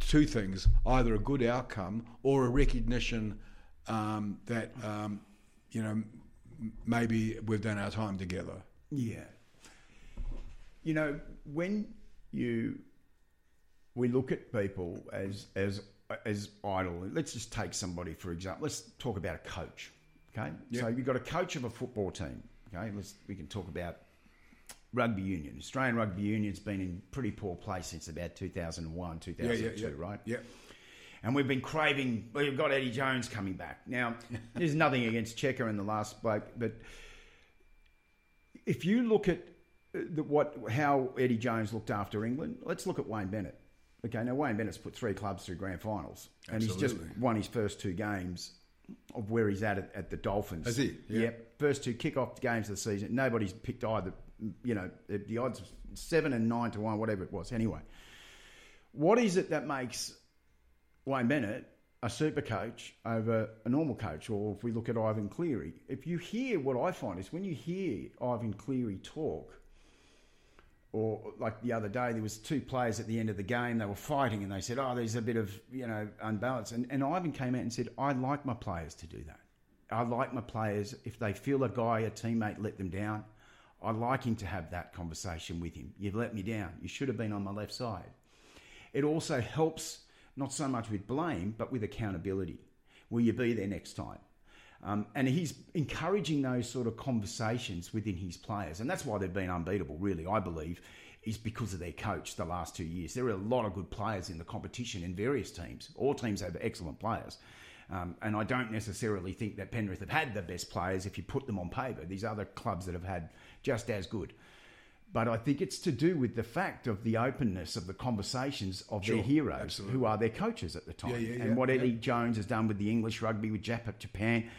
Speaker 2: two things: either a good outcome or a recognition um, that um, you know maybe we've done our time together.
Speaker 1: Yeah. You know, when you we look at people as as as idle. Let's just take somebody for example. Let's talk about a coach. Okay, so you've got a coach of a football team. Okay, let's we can talk about rugby union. Australian rugby union's been in pretty poor place since about 2001, 2002, right?
Speaker 2: Yeah.
Speaker 1: And we've been craving. We've got Eddie Jones coming back now. There's nothing against Cheika in the last bloke, but if you look at uh, the, what how Eddie Jones looked after England. Let's look at Wayne Bennett. Okay, now Wayne Bennett's put three clubs through grand finals, and he's just won his first two games of where he's at at, at the Dolphins.
Speaker 2: Has he? Yeah.
Speaker 1: Yep. First two kick-off games of the season. Nobody's picked either. You know, the, odds seven and nine to one, whatever it was. Anyway, what is it that makes Wayne Bennett a super coach over a normal coach, or if we look at Ivan Cleary, if you hear what I find is when you hear Ivan Cleary talk, or like the other day, there was two players at the end of the game. They were fighting, and they said, "Oh, there's a bit of you know unbalance." And, and Ivan came out and said, "I like my players to do that. I like my players if they feel a guy, a teammate, let them down. I like him to have that conversation with him. You've let me down. You should have been on my left side." It also helps not so much with blame, but with accountability. Will you be there next time? Um, and he's encouraging those sort of conversations within his players. And that's why they've been unbeatable, really, I believe, is because of their coach the last two years. There are a lot of good players in the competition in various teams. All teams have excellent players. Um, and I don't necessarily think that Penrith have had the best players if you put them on paper. These other clubs that have had just as good. But I think it's to do with the fact of the openness of the conversations of
Speaker 2: Sure,
Speaker 1: their heroes,
Speaker 2: absolutely.
Speaker 1: who are their coaches at the time.
Speaker 2: Yeah, yeah,
Speaker 1: and
Speaker 2: yeah,
Speaker 1: what Eddie. Jones has done with the English rugby, with Japan,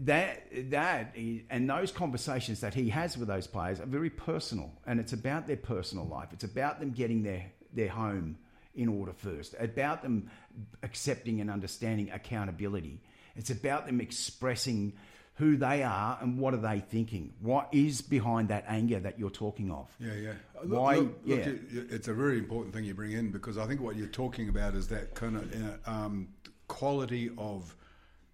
Speaker 1: that that and those conversations that he has with those players are very personal, and it's about their personal life. It's about them getting their their home in order first. About them accepting and understanding accountability. It's about them expressing who they are and what are they thinking. What is behind that anger that you're talking of?
Speaker 2: Yeah, yeah.
Speaker 1: Why-
Speaker 2: Look, look,
Speaker 1: yeah.
Speaker 2: you- it's a very important thing you bring in because I think what you're talking about is that kind of um, quality of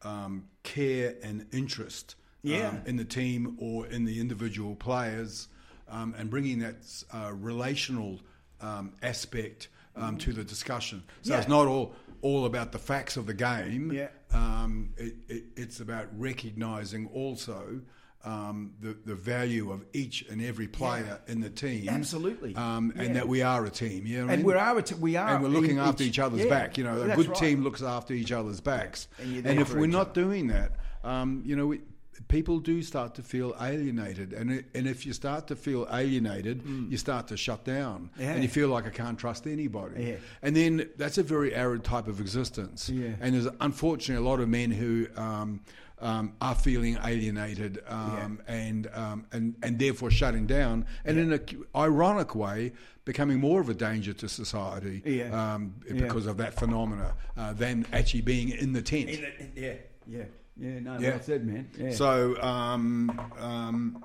Speaker 2: um, care and interest
Speaker 1: Yeah.
Speaker 2: um, in the team or in the individual players, um, and bringing that uh, relational um, aspect um, to the discussion. So
Speaker 1: Yeah.
Speaker 2: it's not all all about the facts of the game.
Speaker 1: Yeah.
Speaker 2: Um, it, it, it's about recognizing also um, the, the value of each and every player in the team.
Speaker 1: Absolutely.
Speaker 2: Um, and
Speaker 1: Yeah.
Speaker 2: that we are a team. Yeah.
Speaker 1: And we are a t- we are
Speaker 2: And we're looking
Speaker 1: in
Speaker 2: after
Speaker 1: each-
Speaker 2: each other's
Speaker 1: yeah,
Speaker 2: back. You know, a good
Speaker 1: right.
Speaker 2: team looks after each other's backs.
Speaker 1: And
Speaker 2: And, if we're not
Speaker 1: other.
Speaker 2: doing that, um, you know, we, people do start to feel alienated. And, and if you start to feel alienated, you start to shut down.
Speaker 1: Mm. Yeah.
Speaker 2: And you feel like I can't trust anybody.
Speaker 1: Yeah.
Speaker 2: And then that's a very arid type of existence.
Speaker 1: Yeah.
Speaker 2: And there's unfortunately a lot of men who um, um, are feeling alienated um, and, um, and and therefore shutting down, and in an ironic way, becoming more of a danger to society
Speaker 1: Yeah.
Speaker 2: um,
Speaker 1: Yeah.
Speaker 2: because of that phenomena uh, than actually being in the tent.
Speaker 1: In it- yeah, yeah, yeah. No,
Speaker 2: Yeah.
Speaker 1: well said, man. Yeah.
Speaker 2: So, um, um,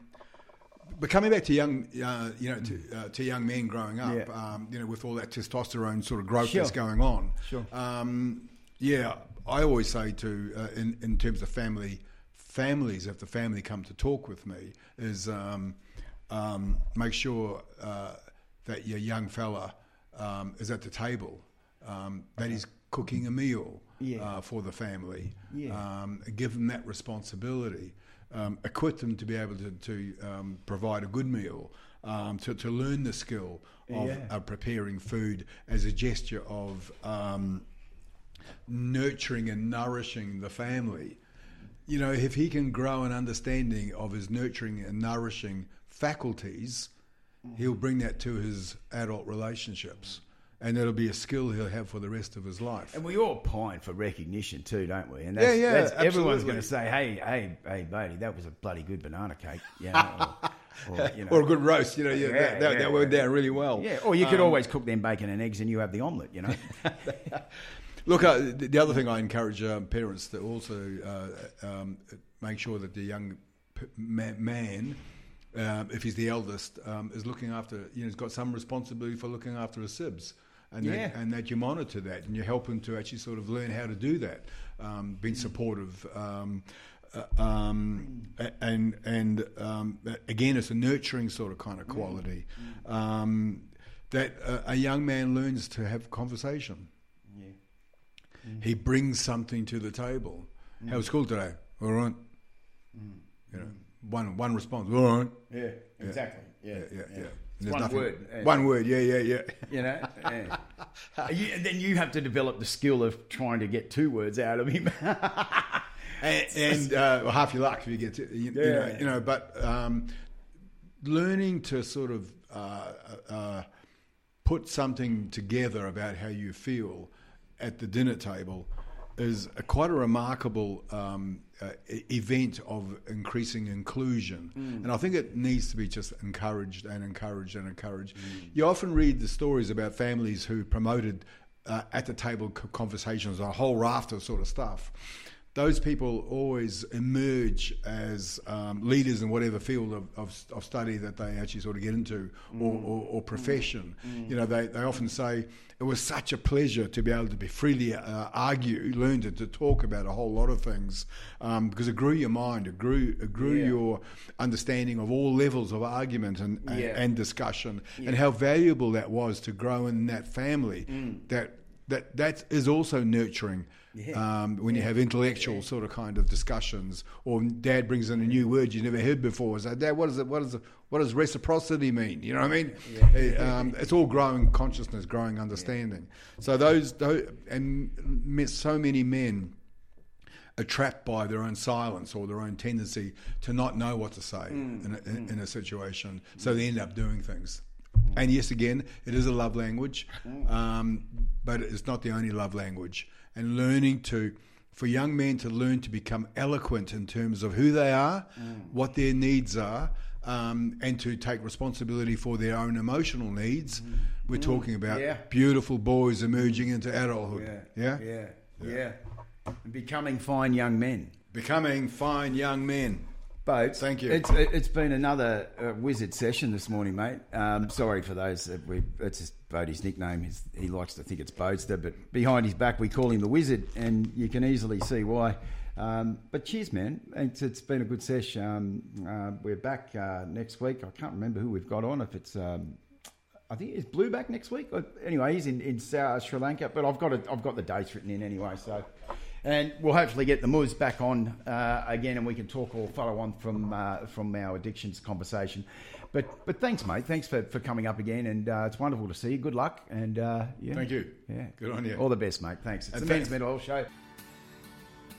Speaker 2: but coming back to young, uh, you know, to, uh, to young men growing up,
Speaker 1: Yeah.
Speaker 2: um, you know, with all that testosterone sort of growth
Speaker 1: Sure.
Speaker 2: that's going on,
Speaker 1: Sure.
Speaker 2: Um, yeah, I always say to, uh, in in terms of family, families, if the family come to talk with me, is um, um, make sure uh, that your young fella um, is at the table, um, that he's cooking a meal
Speaker 1: Yeah.
Speaker 2: uh, for the family
Speaker 1: Yeah.
Speaker 2: um, give them that responsibility, um, equip them to be able to, to um, provide a good meal, um, to, to learn the skill of
Speaker 1: Yeah.
Speaker 2: uh, preparing food as a gesture of um, nurturing and nourishing the family. You know, if he can grow an understanding of his nurturing and nourishing faculties, he'll bring that to his adult relationships. And that'll be a skill he'll have for the rest of his life.
Speaker 1: And we all pine for recognition too, don't we? And that's,
Speaker 2: Yeah, yeah,
Speaker 1: that's, everyone's going to say, "Hey, hey, hey, buddy, that was a bloody good banana cake," you know, or, or, you know,
Speaker 2: Or a good roast, you know, yeah,
Speaker 1: Yeah,
Speaker 2: that, that,
Speaker 1: yeah,
Speaker 2: that went
Speaker 1: yeah.
Speaker 2: down really well.
Speaker 1: yeah. Or you could
Speaker 2: Um,
Speaker 1: always cook them bacon and eggs, and you have the omelette, you know.
Speaker 2: Look, uh, the the other thing I encourage um, parents to also uh, um, make sure that the young p- man, um, if he's the eldest, um, is looking after, you know, he's got some responsibility for looking after his sibs. And,
Speaker 1: Yeah.
Speaker 2: that, and that you monitor that and you help him to actually sort of learn how to do that, um, being supportive. Um, uh, um, and and um, again, it's a nurturing sort of kind of quality um, that a, a young man learns to have conversation. He brings something to the table. How was school today? All right. You know, one one response. All right.
Speaker 1: yeah, exactly.
Speaker 2: Yeah, yeah, yeah.
Speaker 1: It's
Speaker 2: And there's
Speaker 1: one
Speaker 2: nothing-
Speaker 1: word. yeah.
Speaker 2: One word. Yeah, yeah, yeah.
Speaker 1: You know, yeah. You- and then you have to develop the skill of trying to get two words out of him.
Speaker 2: and, and uh, well, half your luck if you get to, you, you know,
Speaker 1: Yeah.
Speaker 2: you know. But um, learning to sort of uh, uh, put something together about how you feel at the dinner table is a, quite a remarkable um, uh, event of increasing inclusion. Mm. And I think it needs to be just encouraged and encouraged and encouraged. Mm. You often read the stories about families who promoted uh, at the table conversations, a whole raft of sort of stuff those people always emerge as um, leaders in whatever field of, of, of, study that they actually sort of get into mm. or, or, or, profession. Mm. You know, they, they often say, it was such a pleasure to be able to be freely uh, argue, learn to, to, talk about a whole lot of things um, because it grew your mind, it grew, it grew yeah. your understanding of all levels of argument and, yeah. and, and, discussion yeah. and how valuable that was to grow in that family. Mm. That, that, that is also nurturing yeah. Um, when yeah. you have intellectual yeah. sort of kind of discussions, or Dad brings in a new word you never heard before. So, Dad, what is it? What is it? What does reciprocity mean? You know what I mean? It, um, it's all growing consciousness, growing understanding. So those, those, and so many men are trapped by their own silence or their own tendency to not know what to say mm. in, a, in, mm. in, a, situation. So they end up doing things. Mm. And yes, again, it is a love language, mm. um, but it's not the only love language and learning to for young men to learn to become eloquent in terms of who they are, mm. what their needs are, um, and to take responsibility for their own emotional needs. Mm. We're mm. talking about yeah. beautiful boys emerging into adulthood.
Speaker 1: Yeah. Yeah. Yeah. yeah. yeah. Becoming fine young men.
Speaker 2: Becoming fine young men.
Speaker 1: Boats.
Speaker 2: Thank you.
Speaker 1: It's, it's been another uh, wizard session this morning, mate. Um, sorry for those. That we, it's just Boudi's nickname. He likes to think it's Bodester, but behind his back we call him the Wizard, and you can easily see why. Um, but cheers, man. It's, it's been a good sesh. Um, uh, we're back uh, next week. I can't remember who we've got on. If it's, um, I think it's Blue back next week. Anyway, he's in, in South Sri Lanka, but I've got I've got the dates written in anyway. So and we'll hopefully get the Muz back on uh, again, and we can talk or follow on from uh, from our addictions conversation. But but thanks, mate. Thanks for, for coming up again, and uh, it's wonderful to see you. Good luck, and uh, yeah,
Speaker 2: thank you.
Speaker 1: Yeah,
Speaker 2: good on you.
Speaker 1: All the best, mate. Thanks. It's and the thanks. Men's Mental Health Show.